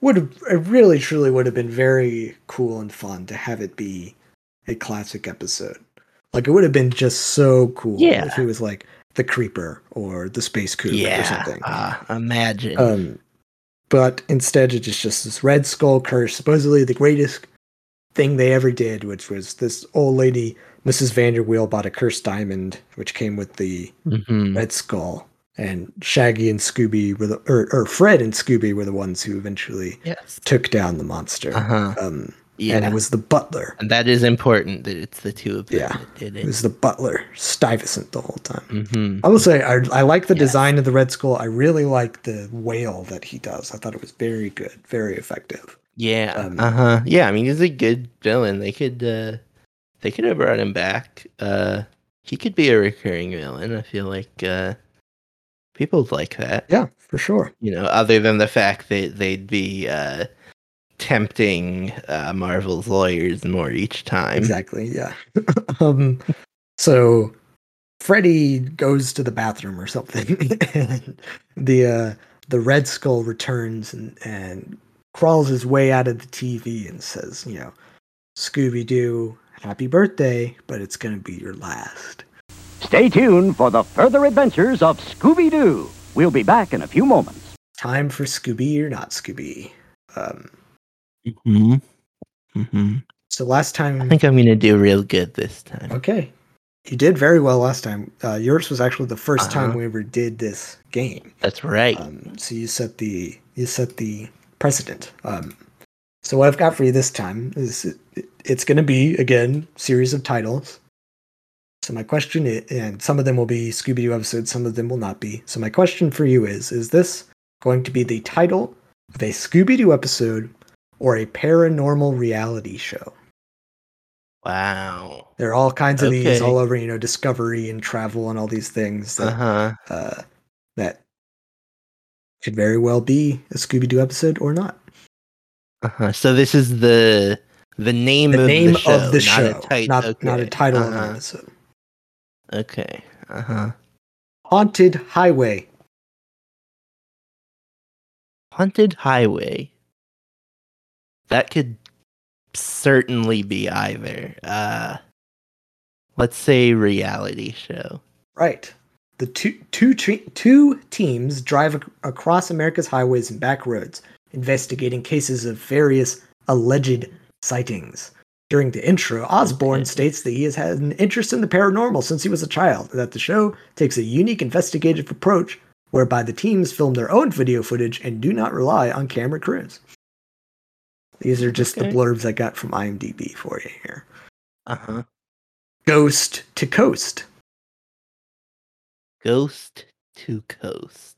would have it really truly would have been very cool and fun to have it be a classic episode. Like it would have been just so cool Yeah. if it was like the Creeper or the Space Cougar or Yeah. something. Uh, imagine. Um, but instead, it's just this Red Skull curse, supposedly the greatest thing they ever did, which was this old lady, Mrs. Vanderweel, bought a cursed diamond, which came with the Mhm. Red Skull. And Shaggy and Scooby were the, or, or Fred and Scooby were the ones who eventually Yes. took down the monster. Uh huh. Um, Yeah. And it was the butler. And that is important that it's the two of them Yeah. that did It it. was the butler, Stuyvesant, the whole time. hmm I will say, I, I like the Yes. design of the Red Skull. I really like the wail that he does. I thought it was very good, very effective. Yeah. Um, uh huh. Yeah. I mean, he's a good villain. They could. uh They could have brought him back. Uh He could be a recurring villain. I feel like uh people like that. Yeah, for sure. You know, other than the fact that they'd be uh tempting uh Marvel's lawyers more each time. Exactly. Yeah. um, so Freddy goes to the bathroom or something, and the uh, the Red Skull returns and and crawls his way out of the TV and says, you know, Scooby Doo, happy birthday, but it's gonna be your last. Stay tuned for the further adventures of Scooby Doo. We'll be back in a few moments. Time for Scooby or not Scooby. Um, hmm hmm so last time, I think I'm gonna do real good this time. okay, you did very well last time. Uh, yours was actually the 1st time Uh-huh. we ever did this game. That's right. Um, so you set the you set the precedent. Um, so what I've got for you this time is it, it's going to be again series of titles. So my question is, and some of them will be Scooby Doo episodes, some of them will not be. So my question for you is: Is this going to be the title of a Scooby Doo episode or a paranormal reality show? wow. There are all kinds of these all over, you know, Discovery and travel and all these things that huh. uh, that could very well be a Scooby Doo episode or not. Uh-huh. So this is the the name The of name the show, of the not show, a tit- not okay. not a title of uh-huh. an episode. Okay. Uh huh. Haunted Highway. Haunted Highway. That could certainly be either. Uh, let's say reality show. Right. The two two tre- two teams drive ac- across America's highways and back roads, investigating cases of various alleged sightings. During the intro, Osbourne states that he has had an interest in the paranormal since he was a child, and that the show takes a unique investigative approach whereby the teams film their own video footage and do not rely on camera crews. These are just the blurbs I got from IMDb for you here. Uh huh. Ghost to Coast. Ghost to Coast.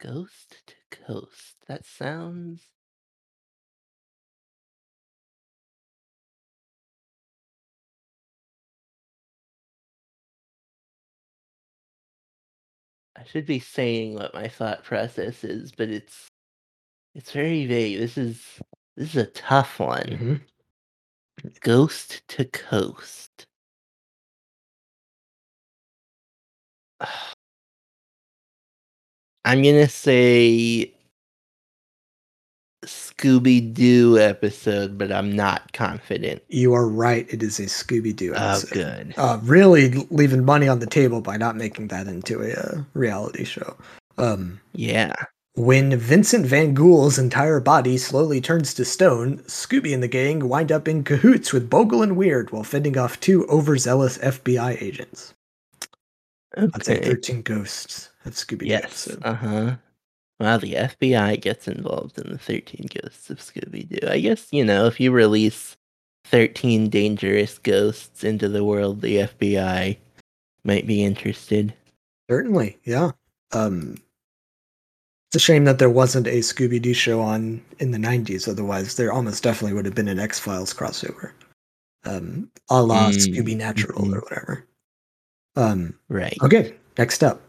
Ghost to Coast. That sounds. I should be saying what my thought process is, but it's it's very vague. This is this is a tough one. Mhm. Ghost to Coast. I'm gonna say Scooby Doo episode, but I'm not confident. You are right. It is a Scooby Doo Oh, good. Uh, really leaving money on the table by not making that into a uh, reality show. Um, Yeah. when Vincent Van Ghoul's entire body slowly turns to stone, Scooby and the gang wind up in cahoots with Bogel and Weerd while fending off two overzealous FBI agents. That's a Okay. 13 Ghosts of Scooby Doo Yes. Uh huh. Well, the FBI gets involved in the 13 Ghosts of Scooby Doo. I guess, you know, if you release 13 dangerous ghosts into the world, the FBI might be interested. Certainly, yeah. Um, it's a shame that there wasn't a Scooby Doo show on in the '90s. Otherwise, there almost definitely would have been an X Files crossover, um, a la Mm, ScoobyNatural mhm. or whatever. Um, Right. okay, next up,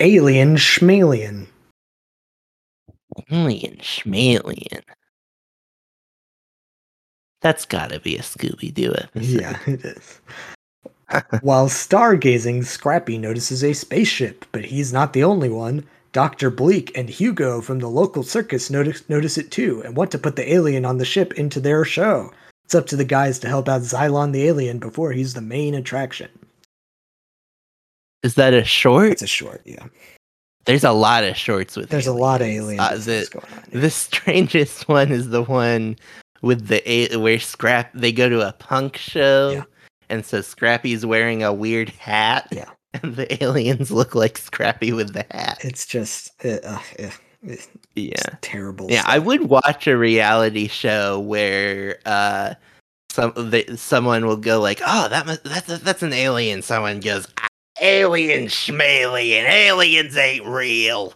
Alien Schmalien. Alien Schmalien. That's gotta be a Scooby Doo episode. Yeah, it is. While stargazing, Scrappy notices a spaceship, but he's not the only one. Dr. Bleak and Hugo from the local circus notice, notice it too and want to put the alien on the ship into their show. It's up to the guys to help out Xylon the alien before he's the main attraction. Is that a short? It's a short, yeah. There's a lot of shorts with There's a lot of aliens. Uh, the, going on. the strangest one is the one with the a- where Scrap they go to a punk show, Yeah. and so Scrappy's wearing a weird hat. Yeah. and the aliens look like Scrappy with the hat. It's just uh, uh, uh, it's Yeah, terrible. yeah. I would watch a reality show where uh, some the, someone will go like, "Oh, that must, that's that's an alien." Someone goes, "Ah, "Alien schmalien, aliens ain't real."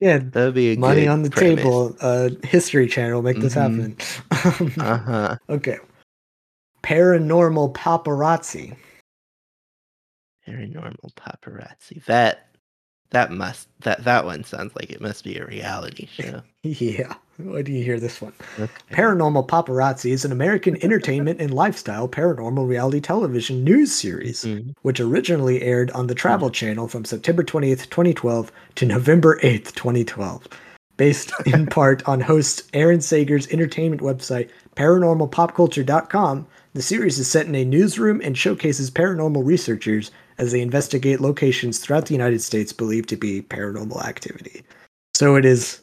yeah, That'd be a money good on the premise. table. Uh, History Channel make this Mhm. happen. Uh huh. okay. Paranormal paparazzi. Paranormal paparazzi. That that must that that one sounds like it must be a reality show. Yeah. Why do you hear this one? Okay. Paranormal Paparazzi is an American entertainment and lifestyle paranormal reality television news series, Mhm. which originally aired on the Travel Channel from September 20th, 2012 to November 8th, 2012. Based in part on host Aaron Sager's entertainment website, paranormalpopculture.com, the series is set in a newsroom and showcases paranormal researchers as they investigate locations throughout the United States believed to be paranormal activity. So it is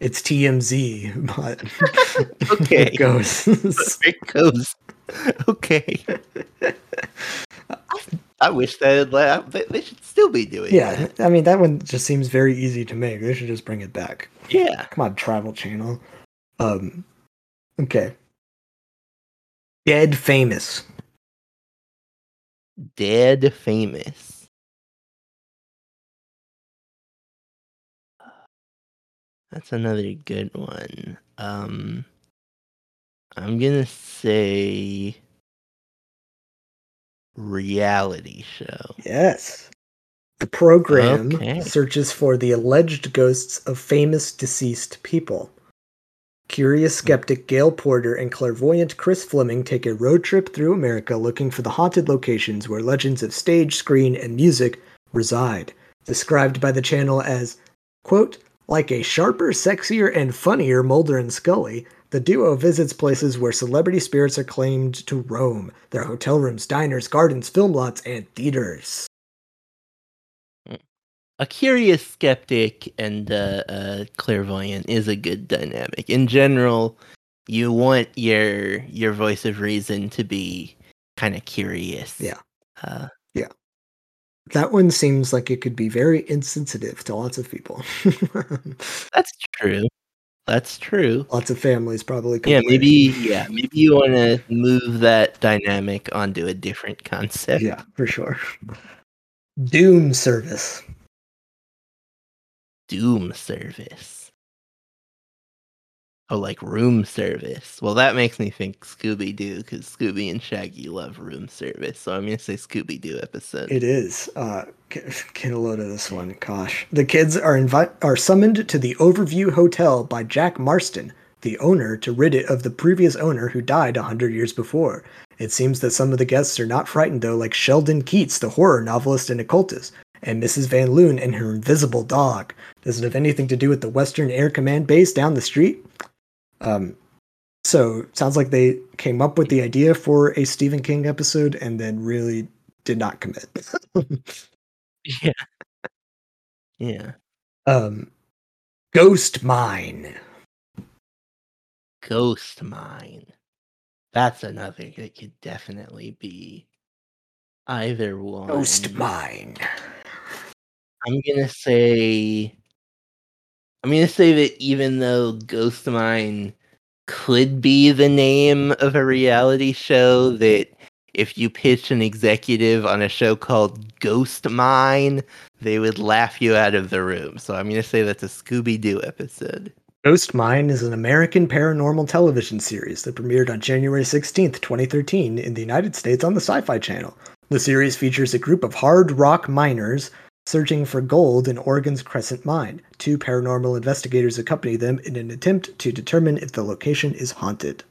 it's TMZ, but Okay. it goes. It goes. Okay. I wish they had la- they, they should still be doing yeah, that. I mean that one just seems very easy to make. They should just bring it back. Yeah. Come on, Travel Channel. Um, okay. Dead famous. Dead famous. That's another good one. Um I'm gonna say reality show. Yes. The program Okay. searches for the alleged ghosts of famous deceased people. Curious skeptic Gail Porter and clairvoyant Chris Fleming take a road trip through America looking for the haunted locations where legends of stage, screen, and music reside. Described by the channel as, quote, like a sharper, sexier, and funnier Mulder and Scully, the duo visits places where celebrity spirits are claimed to roam their hotel rooms, diners, gardens, film lots, and theaters. a curious skeptic and uh, a clairvoyant is a good dynamic. In general, you want your your voice of reason to be kind of curious. Yeah. Uh, That one seems like it could be very insensitive to lots of people. that's true. That's true. lots of families probably. Yeah, maybe. Yeah, maybe you want to move that dynamic onto a different concept. Yeah, for sure. Doom service. Doom service. Oh, like room service. Well, that makes me think Scooby Doo because Scooby and Shaggy love room service. So I'm gonna say Scooby Doo episode. It is. Uh, get, a load of this one. Gosh, the kids are invi- are summoned to the Overview Hotel by Jack Marston, the owner, to rid it of the previous owner who died a hundred years before. It seems that some of the guests are not frightened though, like Sheldon Keats, the horror novelist and occultist, and Mrs. Van Loon and her invisible dog. Does it have anything to do with the Western Air Command base down the street? Um, so sounds like they came up with the idea for a Stephen King episode and then really did not commit. Yeah. Yeah. um, Ghost Mine. Ghost Mine. That's another that could definitely be either one. Ghost Mine. I'm gonna say I'm gonna say that even though Ghost Mine could be the name of a reality show, that if you pitch an executive on a show called Ghost Mine, they would laugh you out of the room. So I'm gonna say that's a Scooby Doo episode. Ghost Mine is an American paranormal television series that premiered on January 16th, 2013, in the United States on the Sci Fi Channel. The series features a group of hard rock miners searching for gold in Oregon's Crescent Mine. Two paranormal investigators accompany them in an attempt to determine if the location is haunted.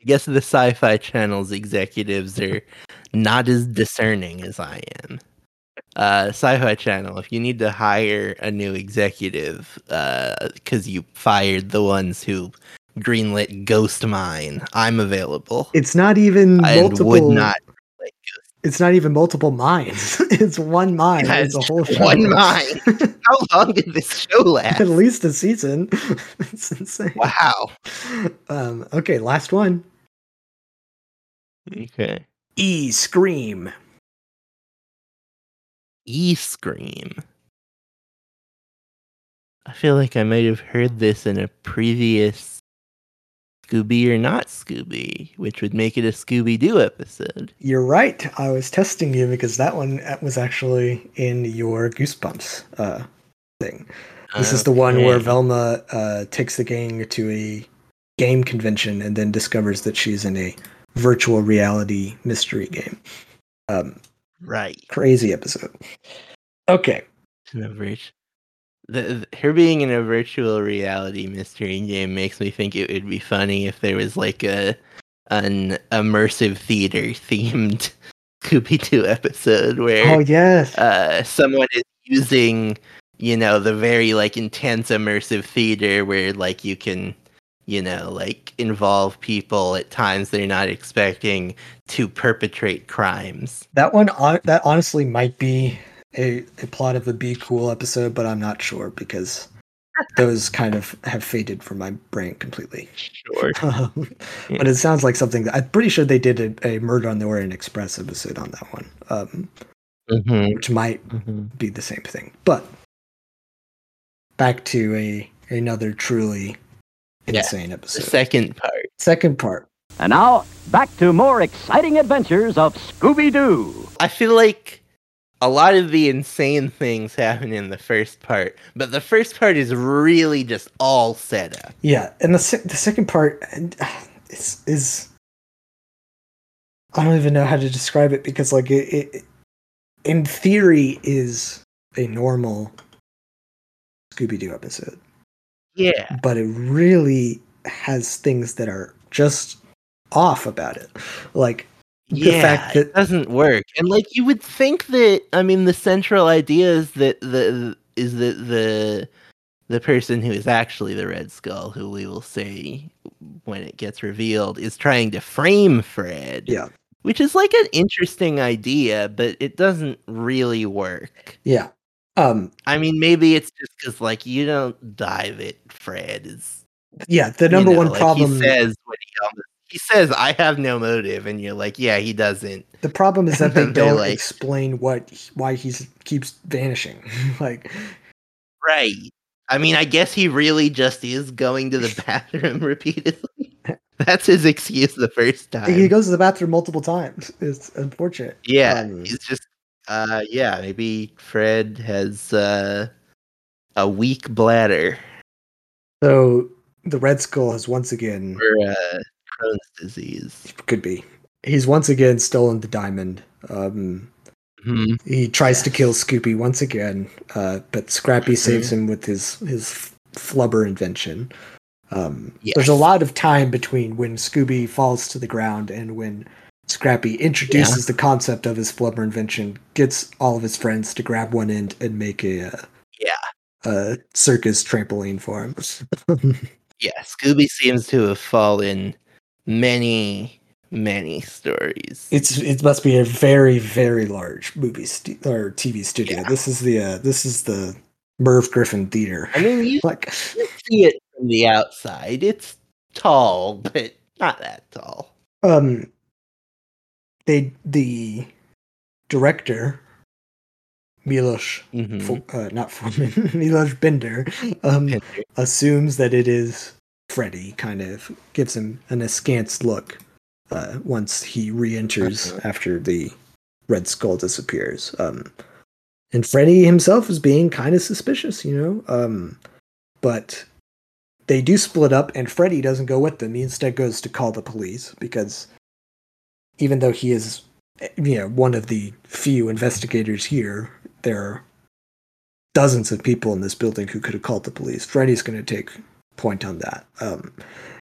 I guess the Sci-Fi Channel's executives are not as discerning as I am. Uh, Sci-Fi Channel, if you need to hire a new executive because you fired the ones who greenlit Ghost Mine, I'm available. It's not even multiple. would not It's not even multiple minds. it's one mind. Yeah, it's a whole show. one mind. How long did this show last? At least a season. it's insane. Wow. Um, okay, last one. Okay. E Scream. E Scream. I feel like I might have heard this in a previous Scooby or not Scooby, which would make it a Scooby Doo episode. You're right. I was testing you because that one was actually in your Goosebumps uh, thing. This is the one where Velma uh, takes the gang to a game convention and then discovers that she's in a virtual reality mystery game. Um, Right. crazy episode. Okay. Virt- the, her being in a virtual reality mystery game makes me think it would be funny if there was like a an immersive theater themed Scooby Doo episode where Oh yes. uh, someone is using, you know, the very like intense immersive theater where like you can, you know, like involve people at times they're not expecting to perpetrate crimes. That one, that honestly might be a, a plot of a Be Cool episode, but I'm not sure because those kind of have faded from my brain completely. Sure. Um, but it sounds like something that I'm pretty sure they did a, a Murder on the Orient Express episode on that one, um, hmm which might be the same thing. But back to a another truly Yeah, insane The episode. second part. Second part. And now, back to more exciting adventures of Scooby Doo. I feel like a lot of the insane things happen in the first part, but the first part is really just all set up. Yeah, and the the second part uh, is is I don't even know how to describe it because like it, it in theory, is a normal Scooby Doo episode, Yeah. but it really has things that are just off about it. Like the yeah, fact it doesn't work. And like you would think that I mean the central idea is that the is that the the person who is actually the Red Skull, who we will see when it gets revealed, is trying to frame Fred. Yeah. Which is like an interesting idea, but it doesn't really work. yeah. Um I mean, maybe it's just because like you don't dive it. Fred is yeah, the you number know, one like, problem He says when he comes, he says, "I have no motive," and you're like, "Yeah, he doesn't." the problem is that they don't like- explain what why he keeps vanishing. like Right. I mean, I guess he really just is going to the bathroom repeatedly. That's his excuse the first time. he goes to the bathroom multiple times. It's unfortunate. yeah, Um, he's just uh yeah, maybe Fred has uh a weak bladder So the Red Skull has once again or uh Crohn's disease. could be. He's once again stolen the diamond. Um, Mhm. he tries to kill Scooby once again, uh, but Scrappy Mm-hmm. saves him with his his flubber invention. Um, Yes. There's a lot of time between when Scooby falls to the ground and when Scrappy introduces the concept of his flubber invention, gets all of his friends to grab one end and make a uh, Yeah. a circus trampoline for him. Yeah, Scooby seems to have fallen many, many stories. It's it must be a very very large movie stu- or TV studio. Yeah. This is the uh, this is the Merv Griffin Theater. I mean, you like see it from the outside. It's tall, but not that tall. um they the director Milos Mhm. Fo- uh, not Forman Milos Bender um assumes that it is Freddy kind of gives him an askance look uh, once he re-enters Uh-huh. after the Red Skull disappears. Um, and Freddy himself is being kind of suspicious, you know. Um, but they do split up, and Freddy doesn't go with them. He instead goes to call the police because even though he is, you know, one of the few investigators here, there are dozens of people in this building who could have called the police. Freddy's going to take point on that. Um,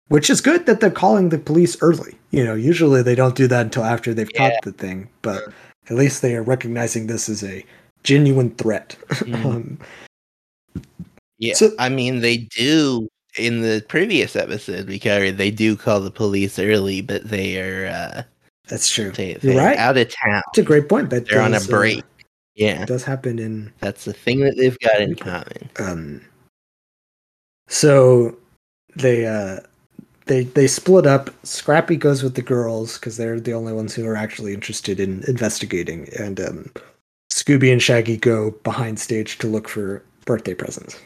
which is good that they're calling the police early. You know, usually they don't do that until after they've Yeah. caught the thing, but at least they are recognizing this as a genuine threat. Mhm. um, Yeah, So- I mean, they do in the previous episode we covered. They do call the police early, but they are uh, that's true. they, You're they're right. out of town. That's a great point. That They're on a uh, break. Yeah, it does happen in that's the thing that they've got in common. um so they uh they they split up scrappy goes with the girls because they're the only ones who are actually interested in investigating and um scooby and shaggy go behind stage to look for birthday presents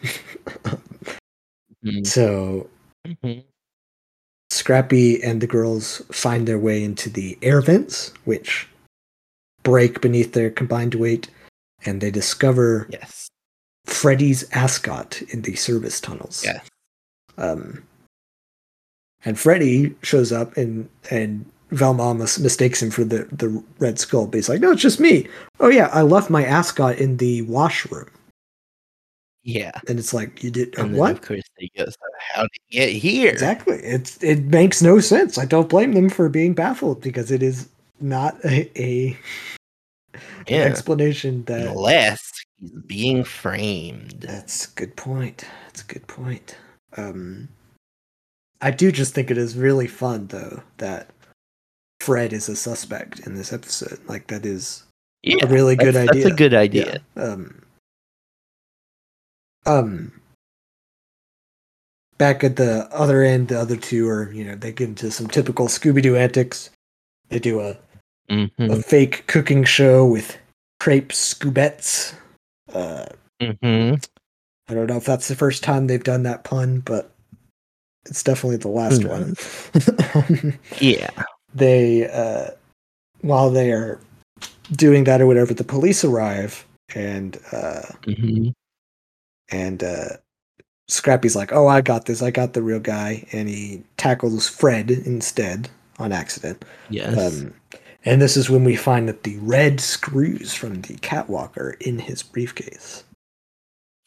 Mhm. so Mhm. scrappy and the girls find their way into the air vents which break beneath their combined weight and they discover Yes. Freddy's ascot in the service tunnels. Yeah. Um, and Freddy shows up and and Velma mis- mistakes him for the the Red Skull. But he's like, "No, it's just me. Oh yeah, I left my ascot in the washroom." Yeah. And it's like, "You did uh, And what?" of course they go, how did it get here? Exactly. It's it makes no sense. I don't blame them for being baffled because it is not a, a Yeah. explanation that Unless he's being framed. That's a good point. That's a good point. Um, I do just think it is really fun though that Fred is a suspect in this episode. Like that is Yeah. a really good that's, idea. That's a good idea. Yeah. Um, um, back at the other end, the other two are you know they get into some typical Scooby Doo antics. They do a Mhm. a fake cooking show with crepe scoobettes. Uh, Mhm. I don't know if that's the first time they've done that pun, but it's definitely the last Who one. Yeah. they, uh, while they are doing that or whatever, the police arrive and uh, Mhm. and uh, Scrappy's like, "Oh, I got this. I got the real guy," and he tackles Fred instead on accident. Yes. Um, And this is when we find that the red screws from the catwalk are in his briefcase.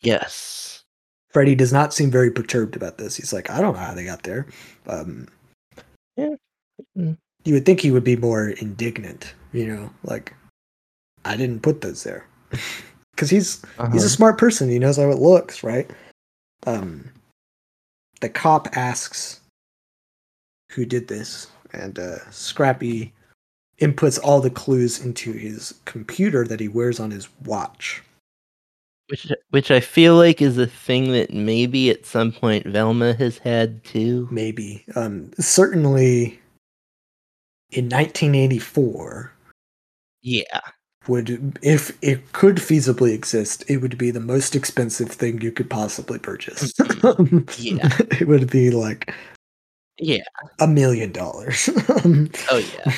Yes. Freddy does not seem very perturbed about this. He's like, I don't know how they got there. Um, Yeah. Mm. You would think he would be more indignant, you know, like, I didn't put those there. Because he's he's a Uh-huh. smart person. He knows how it looks, right? Um, the cop asks who did this, and uh, Scrappy inputs all the clues into his computer that he wears on his watch. Which which I feel like is a thing that maybe at some point Velma has had too. Maybe, um, certainly, in 1984, Yeah. would if it could feasibly exist, it would be the most expensive thing you could possibly purchase. Yeah. it would be like Yeah. a million dollars. Oh yeah.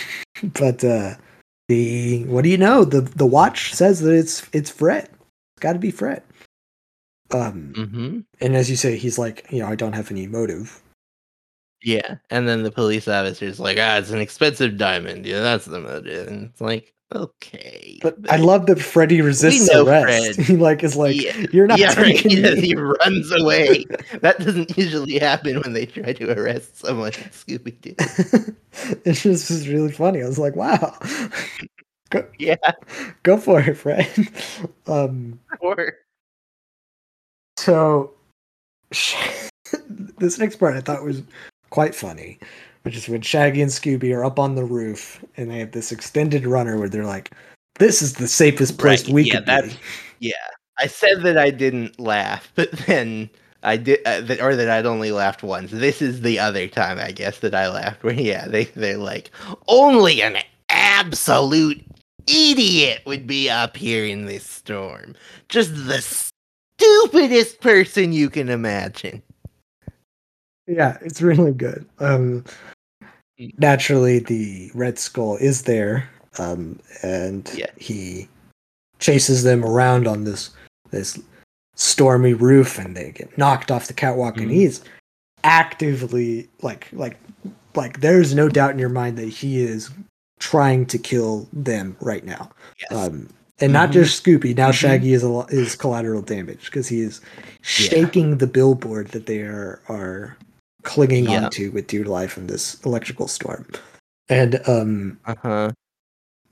but uh the what do you know the the watch says that it's it's fred it's got to be fred um Mm-hmm. and as you say he's like you know i don't have any motive Yeah. And then the police officer's like, ah, it's an expensive diamond. Yeah, that's the motive. And it's like, okay. but i love that freddy resists arrest Fred. he like is like Yeah. you're not yeah, right. taking He, runs away. that doesn't usually happen when they try to arrest someone Scooby Doo. it's just was really funny i was like wow go, Yeah. go for it fred um Or So, this next part I thought was quite funny, which is when Shaggy and Scooby are up on the roof and they have this extended runner where they're like, "This is the safest place Right, we yeah, could that's- be." Yeah, I said that I didn't laugh, but then I did, uh, that, or that I'd only laughed once. This is the other time, I guess, that I laughed. Where yeah, they they're like, only an absolute idiot would be up here in this storm. Just the stupidest person you can imagine. Yeah, it's really good. Um. Naturally, the Red Skull is there, um, and Yeah. he chases them around on this this stormy roof, and they get knocked off the catwalk, and Mhm. he's actively like like like there's no doubt in your mind that he is trying to kill them right now. Yes. Um, and not Mhm. just Scooby. Now Mhm. Shaggy is a, is collateral damage because he is Yeah. shaking the billboard that they are are clinging Yeah. onto with dear life in this electrical storm. And um, uh huh.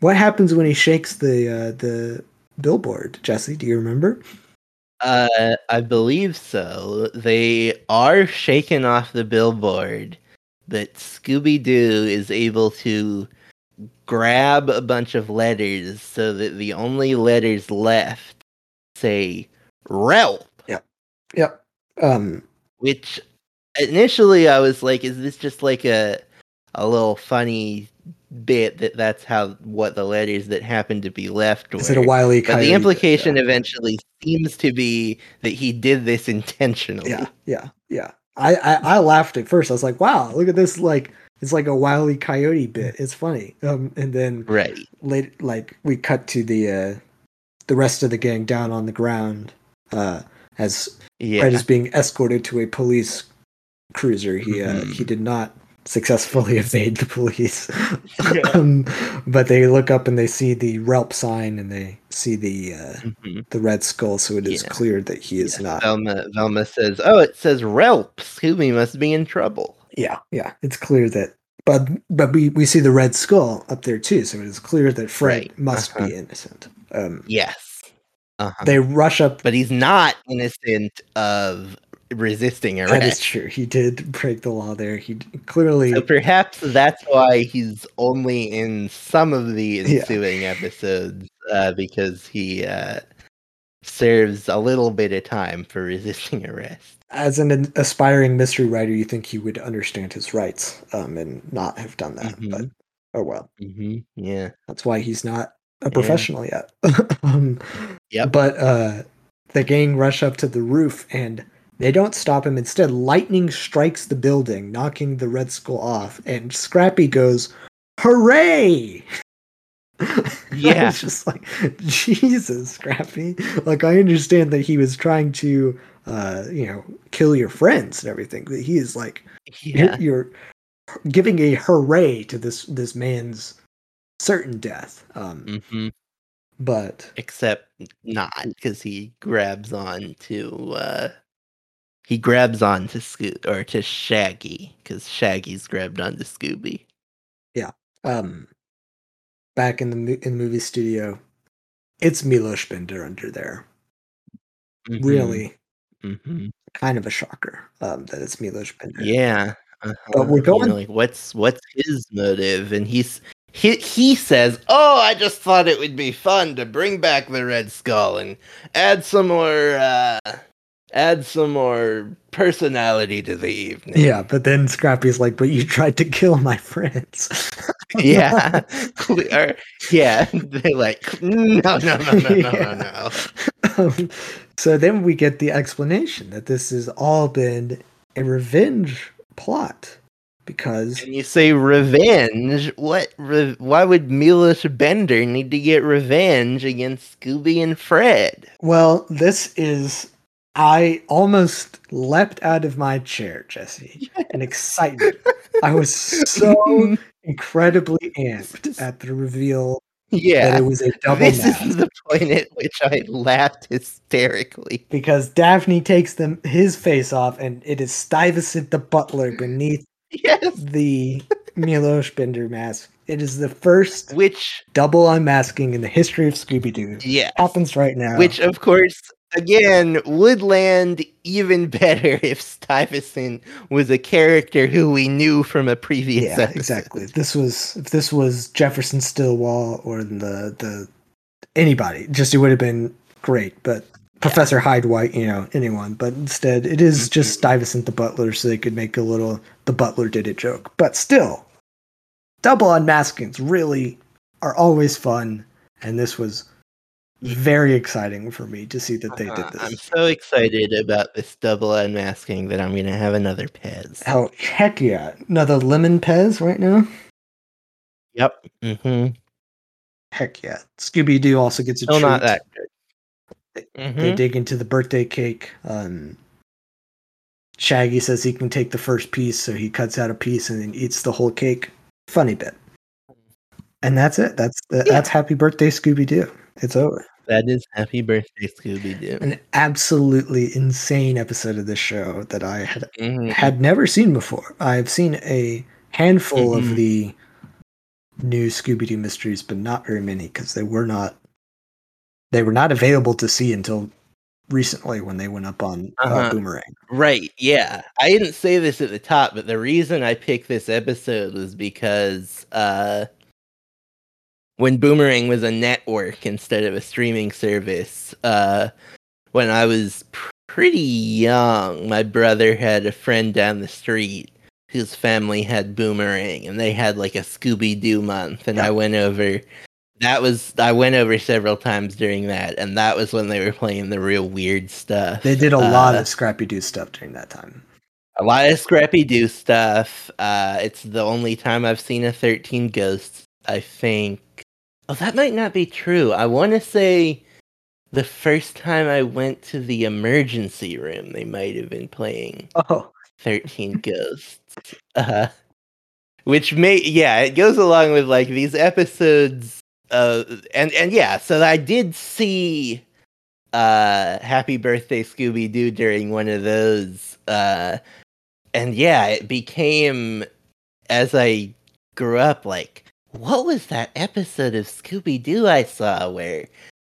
what happens when he shakes the uh, the billboard? Jesse, do you remember? Uh, I believe so. They are shaken off the billboard, but Scooby Doo is able to grab a bunch of letters so that the only letters left say "Relp," Yep. Yep. Um, which initially I was like, "Is this just like a a little funny bit that that's how what the letters that happen to be left were?" is it a wily But coyote? the implication Yeah. eventually seems to be that he did this intentionally. Yeah, yeah, yeah. I, I I laughed at first. I was like, "Wow, look at this! Like it's like a wily coyote bit. It's funny." Um, and then Right. late, like we cut to the uh, the rest of the gang down on the ground uh, as Yeah. Fred is being escorted to a police cruiser. He uh, Mhm. he did not successfully evade the police, Yeah. um, but they look up and they see the Relp sign and they see the uh, Mhm. the red skull. So it is Yeah. clear that he is Yeah, not. Velma Velma says, "Oh, it says Relp. Scooby must be in trouble." Yeah, yeah, it's clear that. But but we we see the red skull up there too, so it is clear that Fred Right, must uh-huh. be innocent. Um, Yes. Uh-huh. they rush up. But he's not innocent of resisting arrest. That is true. He did break the law there. He clearly. So perhaps that's why he's only in some of the Yeah. ensuing episodes, uh, because he uh, serves a little bit of time for resisting arrest. as an aspiring mystery writer, you think he would understand his rights um, and not have done that. But Mhm. oh well, hmm Yeah. that's why he's not a Yeah. professional yet. um, Yep. But uh, the gang rush up to the roof and they don't stop him. Instead, lightning strikes the building, knocking the Red Skull off. And Scrappy goes, "Hooray!" Yeah. it's just like Jesus, Scrappy. Like I understand that he was trying to, uh, you know, kill your friends and everything. But he is like, Yeah. you're, you're giving a hooray to this this man's certain death. Um, hmm but Except not because he grabs on to uh he grabs on to Scoot or to Shaggy because Shaggy's grabbed on to Scooby. Yeah. Um, back in the in the movie studio, it's Milos Bender under there. Mhm, Really, mhm. kind of a shocker um, that it's Milos Bender. Yeah. But uh-huh, we're you know, going- like what's what's his motive? And he's he he says, "Oh, I just thought it would be fun to bring back the Red Skull and add some more uh add some more personality to the evening." Yeah, but then Scrappy's like, "But you tried to kill my friends." yeah. Are- yeah, They're like no no no no no no Yeah. no. Um, so then we get the explanation that this has all been a revenge plot because And you say revenge? What? Re- why would Milos Bender need to get revenge against Scooby and Fred? well, this is I almost leapt out of my chair, Jesse, in excitement. I was so incredibly amped at the reveal Yeah, that it was a double This mask. is the point at which I laughed hysterically. because Daphne takes them his face off, and it is Stuyvesant the butler beneath Yes. the Milos Bender mask. It is the first Which, double unmasking in the history of Scooby Doo. yeah. Happens right now. Which, of course, again, would land even better if Stuyvesant was a character who we knew from a previous yeah, episode. exactly. If this was if this was Jefferson Stillwell or the the anybody, just it would have been great. But Professor Hyde White, you know, anyone. But instead, it is mm-hmm. just Stuyvesant the butler, so they could make a little the butler did it joke. But still, double unmaskings really are always fun, and this was very exciting for me to see that they did this. I'm so excited about this double unmasking that I'm gonna have another Pez. Oh heck yeah! Another lemon Pez right now. Yep. Mm-hmm. Heck yeah! Scooby Doo also gets a Still treat. not that good. They Mhm. dig into the birthday cake. Um, Shaggy says he can take the first piece, so he cuts out a piece and then eats the whole cake. Funny bit. And that's it. That's that's Happy Birthday Scooby Doo. It's over. That is Happy Birthday, Scooby Doo. An absolutely insane episode of this show that I had Mhm. had never seen before. I've seen a handful Mhm. of the new Scooby Doo mysteries, but not very many because they were not they were not available to see until recently when they went up on uh, Uh-huh. Boomerang. Right, yeah. I didn't say this at the top, but the reason I picked this episode was because uh when Boomerang was a network instead of a streaming service, uh when I was pretty young, my brother had a friend down the street whose family had Boomerang and they had like a Scooby Doo month and I went over that was I went over several times during that and that was when they were playing the real weird stuff. They did a lot Uh, of Scrappy Doo stuff during that time. a lot of Scrappy Doo stuff. Uh, it's the only time I've seen a 13 Ghosts, I think. Oh, that might not be true. I want to say the first time I went to the emergency room, they might have been playing Oh, 13 Ghosts. Uh, which may, yeah, it goes along with like these episodes. Uh, and, and yeah, so I did see uh happy birthday scooby doo during one of those uh and yeah it became as i grew up like what was that episode of scooby doo i saw where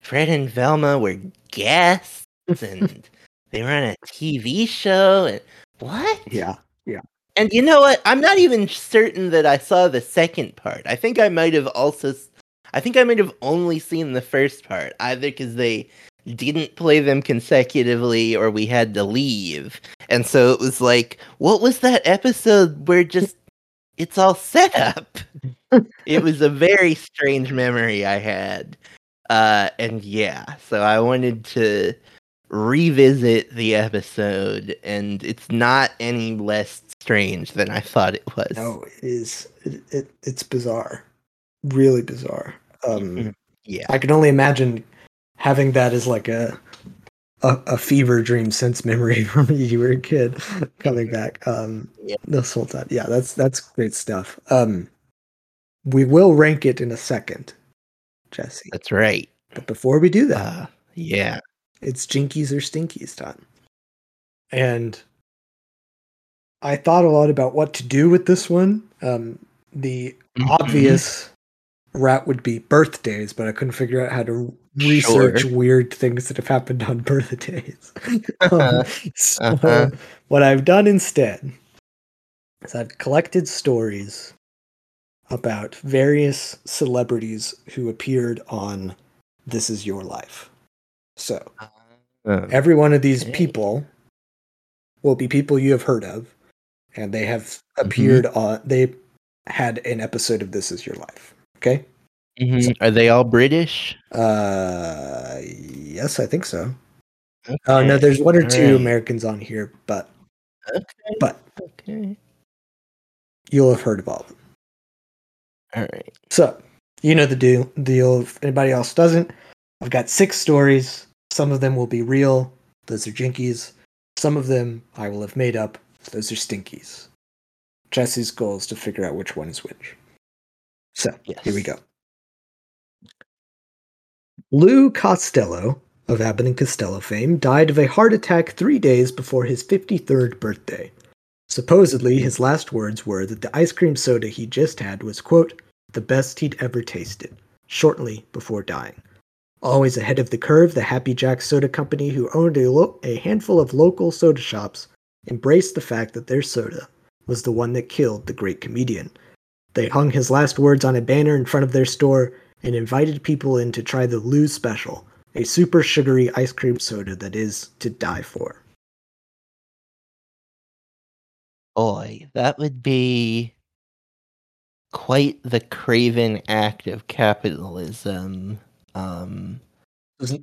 fred and velma were guests and they were on a tv show and what yeah. Yeah. And you know what? I'm not even certain that I saw the second part. I think I might have also. I think I might have only seen the first part, either because they didn't play them consecutively or we had to leave. And so it was like, what was that episode where just it's all set up? it was a very strange memory I had. Uh, and yeah, so I wanted to revisit the episode, and it's not any less strange than I thought it was. No, it is it, it it's bizarre. Really bizarre. Um Mhm. Yeah. I can only imagine having that as like a a, a fever dream sense memory from when you were a kid coming back um Yeah. this whole time. Yeah, that's that's great stuff. Um We will rank it in a second, Jesse. That's right. But before we do that, Uh, yeah. it's Jinkies or Stinkies time. And I thought a lot about what to do with this one. Um, the Mhm. obvious route would be birthdays, but I couldn't figure out how to research Sure. weird things that have happened on birthdays. um, so Uh-huh. what I've done instead is I've collected stories about various celebrities who appeared on This Is Your Life. So Uh, every one of these Okay. people will be people you have heard of, and they have Mm-hmm. appeared on. They had an episode of This Is Your Life. Okay. Mhm. Are they all British? Uh, yes, I think so. Oh no, there's one or two alright. Americans on here, but Okay. but Okay. you'll have heard of all of them. All right. So you know the deal. Deal. If anybody else doesn't, I've got six stories. Some of them will be real. Those are jinkies. Some of them I will have made up. Those are stinkies. Jesse's goal is to figure out which one is which. So here we go. Lou Costello of Abbott and Costello fame died of a heart attack three days before his 53rd birthday. Supposedly, his last words were that the ice cream soda he just had was, quote, the best he'd ever tasted, shortly before dying. Always ahead of the curve, the Happy Jack Soda Company, who owned a, lo- a handful of local soda shops, embraced the fact that their soda was the one that killed the great comedian. They hung his last words on a banner in front of their store and invited people in to try the Lou Special, a super sugary ice cream soda that is to die for. Boy, that would be quite the craven act of capitalism. Um,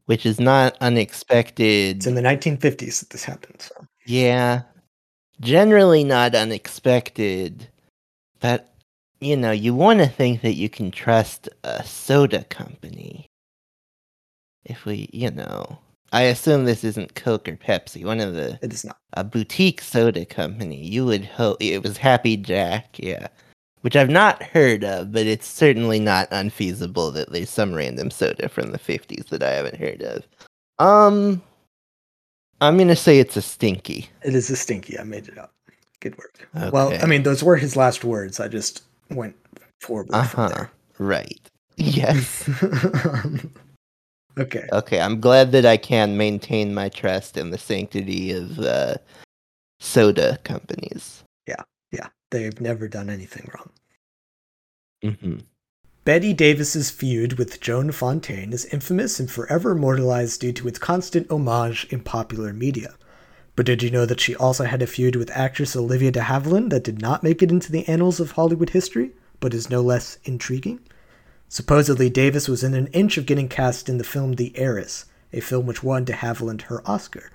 which is not unexpected. It's in the 1950s that this happened. So. Yeah. Generally not unexpected. But, you know, you want to think that you can trust a soda company. If we, you know. I assume this isn't Coke or Pepsi, one of the It is not. a boutique soda company. You would hope it was Happy Jack, yeah. Which I've not heard of, but it's certainly not unfeasible that there's some random soda from the 50s that I haven't heard of. Um I'm going to say it's a stinky. It is a stinky. I made it up. Good work. Well, I mean, those were his last words. I just went forward from Uh-huh. Right. Yes. there. okay. okay, I'm glad that I can maintain my trust in the sanctity of uh, soda companies. Yeah, Yeah. they've never done anything wrong. hmm Bette Davis's feud with Joan Fontaine is infamous and forever immortalized due to its constant homage in popular media. But did you know that she also had a feud with actress Olivia de Havilland that did not make it into the annals of Hollywood history, but is no less intriguing? Supposedly, Davis was in an inch of getting cast in the film The Heiress, a film which won de Havilland her Oscar.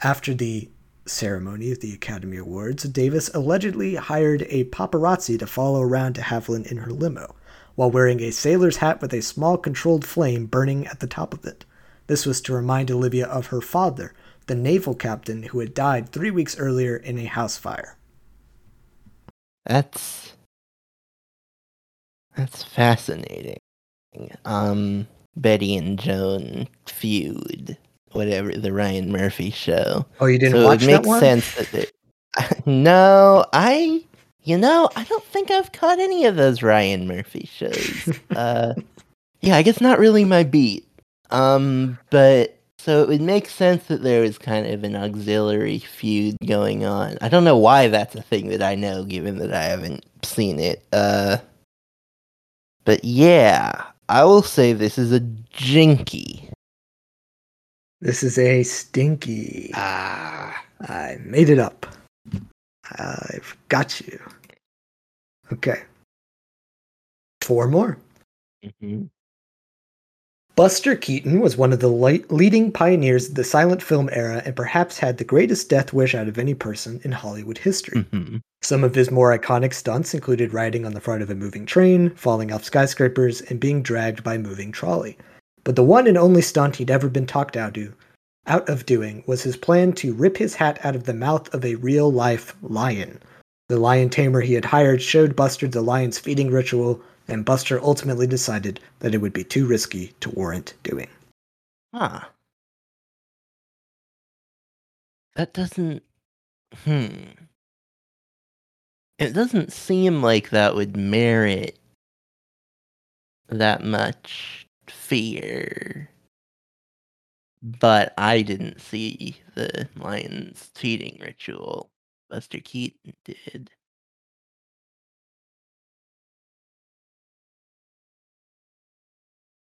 After the ceremony of the Academy Awards, Davis allegedly hired a paparazzi to follow around de Havilland in her limo, while wearing a sailor's hat with a small controlled flame burning at the top of it. This was to remind Olivia of her father, the naval captain who had died three weeks earlier in a house fire. That's that's fascinating. Um, Betty and Joan feud, whatever the Ryan Murphy show. Oh, you didn't so watch it that makes one? sense that no, I you know I don't think I've caught any of those Ryan Murphy shows. uh, yeah, I guess not really my beat. Um, but so it would make sense that there was kind of an auxiliary feud going on. I don't know why that's a thing that I know, given that I haven't seen it. Uh, but yeah, I will say this is a jinky. This is a stinky. Ah, I made it up. I've got you. Okay. Four more. mhm. Buster Keaton was one of the light, leading pioneers of the silent film era and perhaps had the greatest death wish out of any person in Hollywood history. Mhm. Some of his more iconic stunts included riding on the front of a moving train, falling off skyscrapers, and being dragged by a moving trolley. But the one and only stunt he'd ever been talked out, to, out of doing was his plan to rip his hat out of the mouth of a real life lion. The lion tamer he had hired showed Buster the lion's feeding ritual, and Buster ultimately decided that it would be too risky to warrant doing. Huh. That doesn't. Hmm. It doesn't seem like that would merit that much fear. But I didn't see the lion's feeding ritual. Buster Keaton did.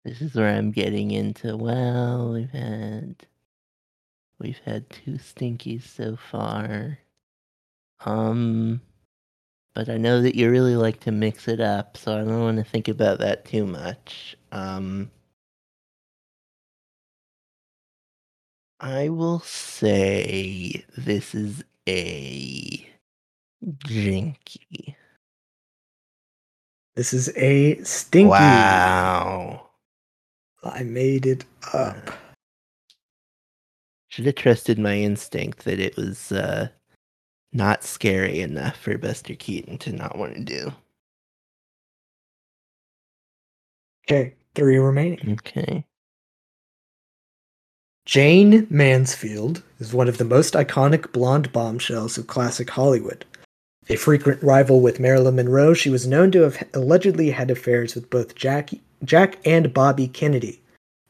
This is where I'm getting into. Well, we've had we've had two stinkies so far. Um, but I know that you really like to mix it up, so I don't want to think about that too much. Um, I will say this is a jinky. This is a stinky. Wow. I made it up. Should have trusted my instinct that it was uh, not scary enough for Buster Keaton to not want to do. Okay, three remaining. Okay. Jayne Mansfield is one of the most iconic blonde bombshells of classic Hollywood. A frequent rival with Marilyn Monroe, she was known to have allegedly had affairs with both Jack, Jack and Bobby Kennedy.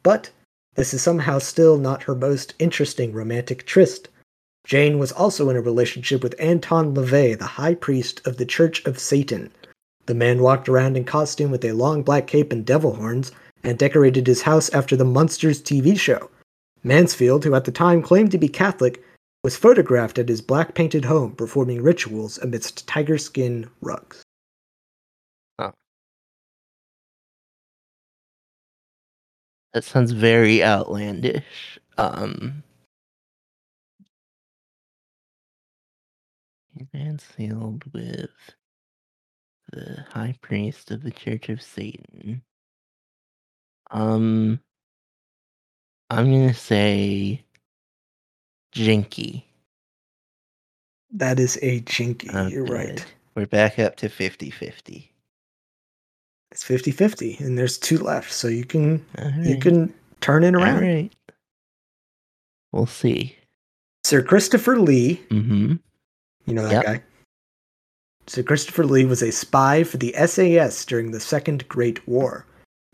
But this is somehow still not her most interesting romantic tryst. Jane was also in a relationship with Anton LaVey, the high priest of the Church of Satan. The man walked around in costume with a long black cape and devil horns and decorated his house after the Munsters TV show. Mansfield, who at the time claimed to be Catholic, was photographed at his black painted home performing rituals amidst tiger skin rugs. That sounds very outlandish. Um and sealed with the high priest of the Church of Satan. Um I'm gonna say Jinky. That is a jinky, Oh, you're right. We're back up to 50-50. It's 50-50 and there's two left, so you can you can turn it around. Alright. We'll see. Sir Christopher Lee Mm-hmm. You know that Yep. guy? So Christopher Lee was a spy for the SAS during the Second Great War.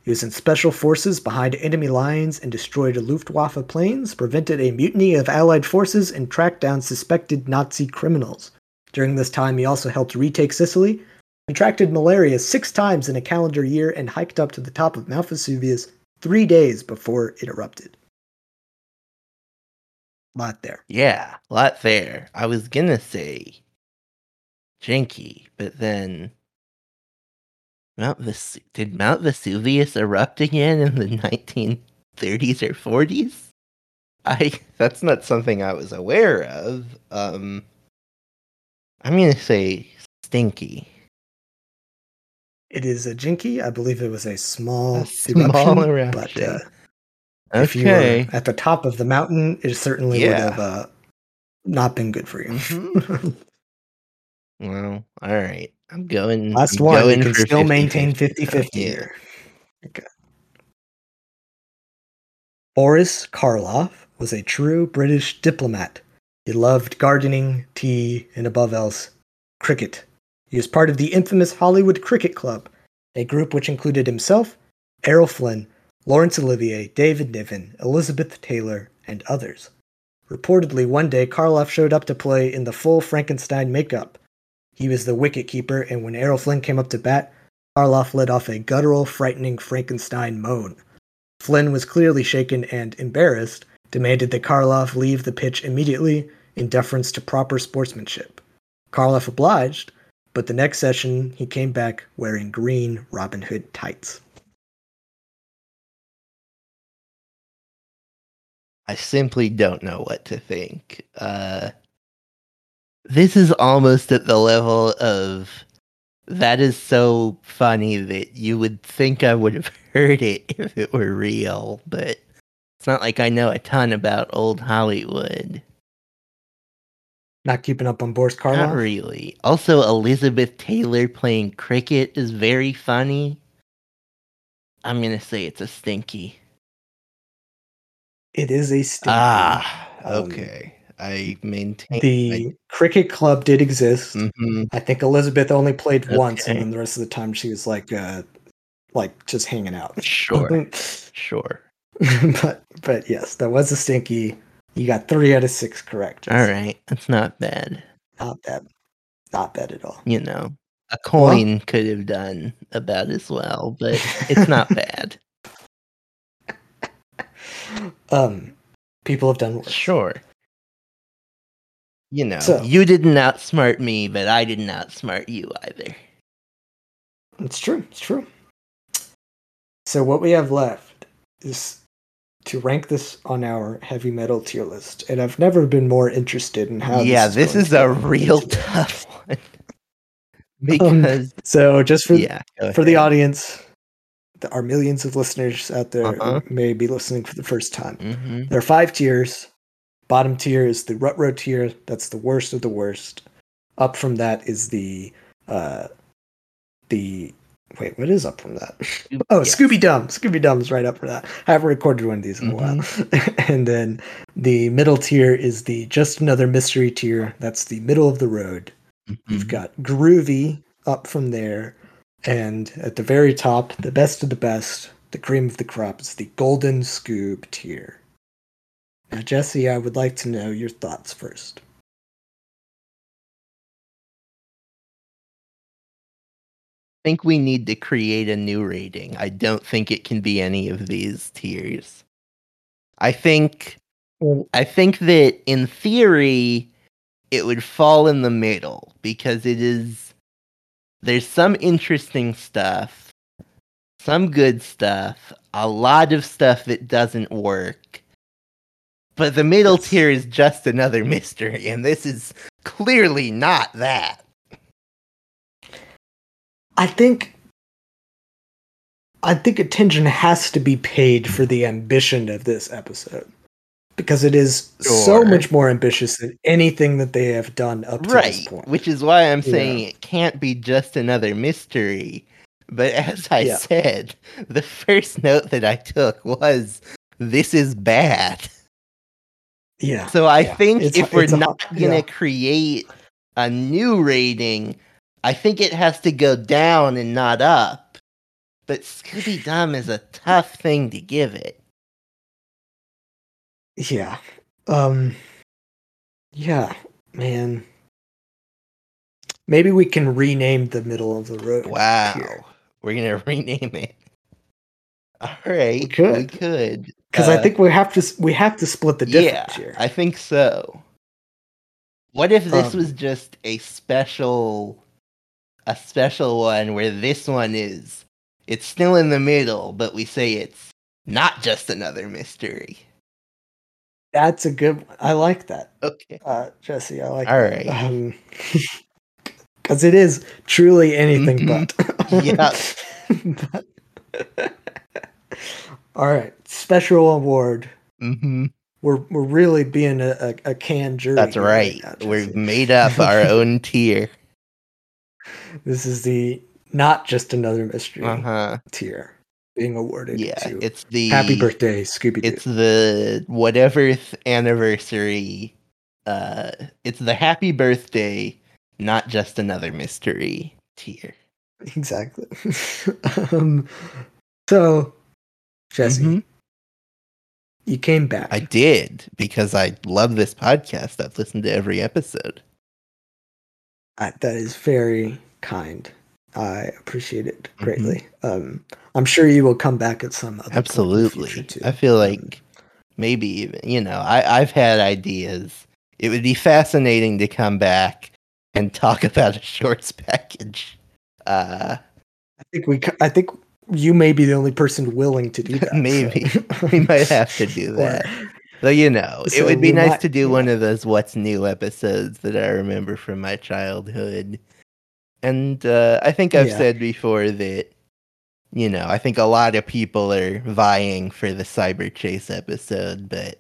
He was in special forces behind enemy lines and destroyed Luftwaffe planes, prevented a mutiny of Allied forces, and tracked down suspected Nazi criminals. During this time, he also helped retake Sicily, contracted malaria six times in a calendar year, and hiked up to the top of Mount Vesuvius three days before it erupted. Lot there. Yeah, lot there. I was gonna say janky, but then Mount Ves- did Mount Vesuvius erupt again in the 1930s or 40s? I that's not something I was aware of. Um I'm gonna say Stinky. It is a jinky. I believe it was a small, A small eruption. But uh, if you were at the top of the mountain, it certainly would have uh, not been good for you. Mhm. Well, all right. I'm going. Last I'm one. You can still maintain 50-50. 50 50 here. Okay. Boris Karloff was a true British diplomat. He loved gardening, tea, and above else, cricket. He was part of the infamous Hollywood Cricket Club, a group which included himself, Errol Flynn, Laurence Olivier, David Niven, Elizabeth Taylor, and others. Reportedly, one day Karloff showed up to play in the full Frankenstein makeup. He was the wicket keeper, and when Errol Flynn came up to bat, Karloff let off a guttural, frightening Frankenstein moan. Flynn was clearly shaken and embarrassed, demanded that Karloff leave the pitch immediately in deference to proper sportsmanship. Karloff obliged, but the next session he came back wearing green Robin Hood tights. I simply don't know what to think. Uh, this is almost at the level of that is so funny that you would think I would have heard it if it were real, but it's not like I know a ton about old Hollywood. Not keeping up on Boris Karloff? Not really. Also, Elizabeth Taylor playing cricket is very funny. I'm gonna say it's a stinky. It is a stinky. Ah, Um, okay. I maintain The cricket club did exist. hmm I think Elizabeth only played once, and then the rest of the time she was like, uh, like just hanging out. Sure, sure. but but yes, that was a stinky. You got three out of six correct. All right, that's not bad. not bad, not bad at all. You know, a coin could have done about as well, but it's not bad. Um, people have done worse. Sure. You know, So- you didn't outsmart me, but I didn't outsmart you either. It's true. It's true. So what we have left is to rank this on our Heavy Meddle tier list, and I've never been more interested in how. yeah, this is, is a real tough one. because So just for yeah, for the audience, the, our millions of listeners out there Uh-huh. may be listening for the first time. Mhm. There are five tiers. Bottom tier is the rut row tier. That's the worst of the worst. Up from that is the uh the wait, what is up from that? Oh, Yes. Scooby Dum. Scooby Dum's right up for that. I haven't recorded one of these in a while. and then the middle tier is the just another mystery tier. That's the middle of the road. You've Mhm. got groovy up from there, and at the very top, the best of the best, the cream of the crop is the golden scoob tier. Now, Jesse, I would like to know your thoughts first. Think we need to create a new rating. I don't think it can be any of these tiers. I think I think that in theory it would fall in the middle because it is there's some interesting stuff, some good stuff, a lot of stuff that doesn't work. But the middle Yes. tier is just another mystery and this is clearly not that. I think. I think attention has to be paid for the ambition of this episode. Because it is so much more ambitious than anything that they have done up to this point. which is why i'm Yeah. saying it can't be just another mystery but as i Yeah. said the first note that i took was this is bad yeah. so i yeah. think It's- if we're not gonna yeah. create a new rating i think it has to go down and not up but scooby dum is a tough thing to give it Yeah. Um Yeah, man. Maybe we can rename the middle of the road. wow here. we're gonna rename it all right we could. could Because I Uh, think we have to we have to split the difference yeah, here. I think so. What if this Um, was just a special a special one where this one is it's still in the middle, but we say it's not just another mystery. That's a good one. I like that. Okay. Uh Jesse, I like All that. right. Um because it is truly anything Mhm. but. Yeah. But- All right. Special award. hmm We're we're really being a, a, a canned jury. That's here right. now, We've made up our own tier. This is the not just another mystery Uh-huh. tier being awarded Yeah. to It's the Happy Birthday, Scooby It's the whatever anniversary. Uh, it's the happy birthday, not just another mystery tier. Exactly. um, so, Jesse, Mhm. you came back. I did because I love this podcast. I've listened to every episode. I- that is very kind. I appreciate it Mm-hmm. greatly. Um, I'm sure you will come back at some other point in the Absolutely. I feel Um, like maybe even you know I I've had ideas. It would be fascinating to come back and talk about a shorts package. Uh, I think we. I think you may be the only person willing to do that. so- Maybe. we might have to do that. Though you know, it would be nice might- to do yeah. one of those "What's New" episodes that I remember from my childhood. And uh, I think I've Yeah. said before that, you know, I think a lot of people are vying for the Cyber Chase episode, but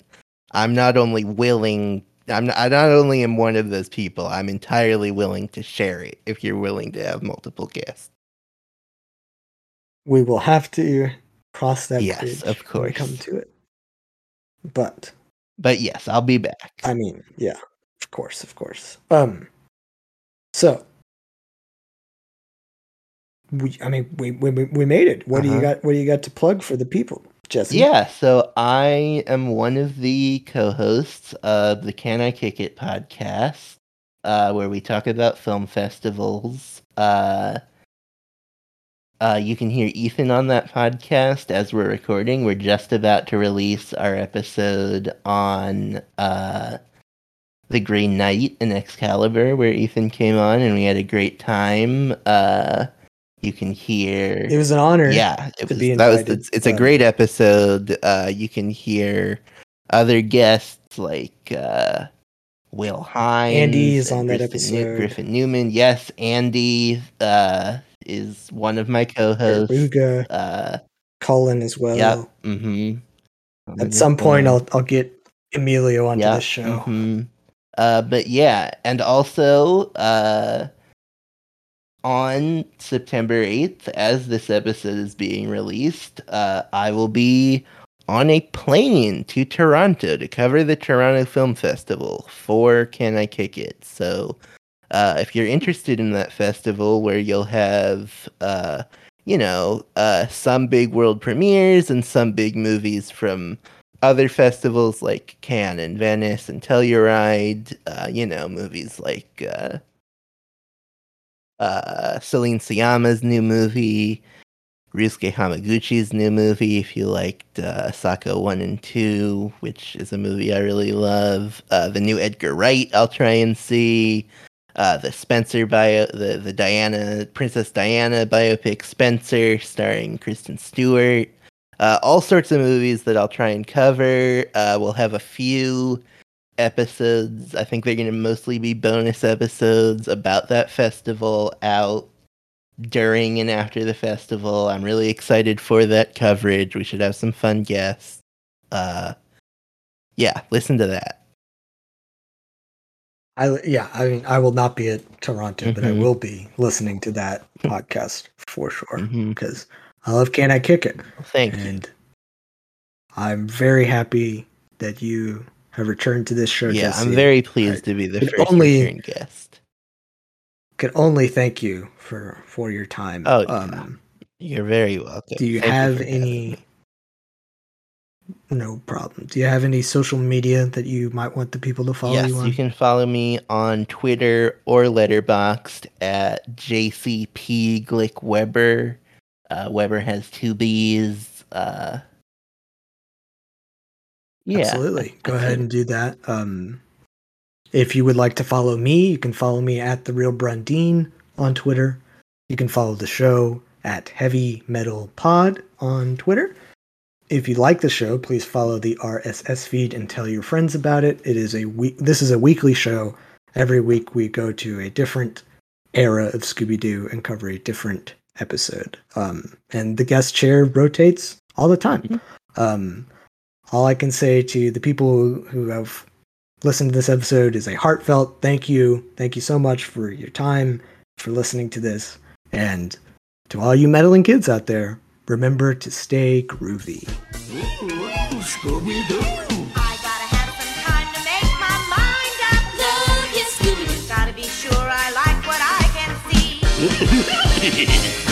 I'm not only willing I'm not, I not only am one of those people, I'm entirely willing to share it if you're willing to have multiple guests. We will have to cross that Yes, bridge of when we course. come to it. But But yes, I'll be back. I mean, yeah, of course, of course. Um, so we, I mean, we we we made it. What do you Uh-huh. got? What do you got to plug for the people, Jesse? Yeah, so I am one of the co-hosts of the Can I Kick It podcast, uh, where we talk about film festivals. Uh, uh, you can hear Ethan on that podcast as we're recording. We're just about to release our episode on uh, the Green Knight and Excalibur, where Ethan came on, and we had a great time. Uh, you can hear it was an honor. yeah it to was, be that was invited, it's, it's a um, great episode uh you can hear other guests like uh will hines Andy is on that griffin, New- episode. griffin newman yes andy uh is one of my co-hosts Ruga, uh Cullen as well. yep mm-hmm At some point, I'll I'll get Emilio onto yeah the show. Mm-hmm. uh but yeah and also uh on September 8th, as this episode is being released, uh, I will be on a plane to Toronto to cover the Toronto Film Festival for Can I Kick It? So, uh, if you're interested in that festival where you'll have, uh, you know, uh, some big world premieres and some big movies from other festivals like Cannes and Venice and Telluride, uh, you know, movies like uh, uh, Celine Sciamma's new movie, Ryusuke Hamaguchi's new movie, if you liked uh, Asako 1 and 2, which is a movie I really love. The new Edgar Wright, I'll try and see. Uh, the Spencer bio, the, the Diana, Princess Diana biopic Spencer, starring Kristen Stewart. Uh, all sorts of movies that I'll try and cover. Uh, we'll have a few episodes. I think they're going to mostly be bonus episodes about that festival out during and after the festival. I'm really excited for that coverage. We should have some fun guests. Uh, yeah, listen to that. I yeah, I mean, I will not be at Toronto, but I Mhm. will be listening to that podcast for sure because I love Can I Kick It, Thank you. and I'm very happy that you have returned to this show. Yeah, Jesse. I'm very pleased to be the first only- guest. Can only thank you for for your time. Oh, yeah. um, You're very welcome. do you Thank have having any? No problem. Do you have any social media that you might want the people to follow yes, you on? you can follow me on Twitter or Letterboxd at JCP Glick Webber. Uh, Webber has two B's. Uh, yeah, Absolutely. Go ahead and do that. Um, if you would like to follow me, you can follow me at the real Brundeen on Twitter. You can follow the show at Heavy Meddle Pod on Twitter. If you like the show, please follow the RSS feed and tell your friends about it. It is a week. This is a weekly show. Every week we go to a different era of Scooby Doo and cover a different episode. Um, and the guest chair rotates all the time. Um, all I can say to the people who have listened to this episode is a heartfelt thank you. Thank you so much for your time, for listening to this. And to all you meddling kids out there, remember to stay groovy. Scooby-Doo. I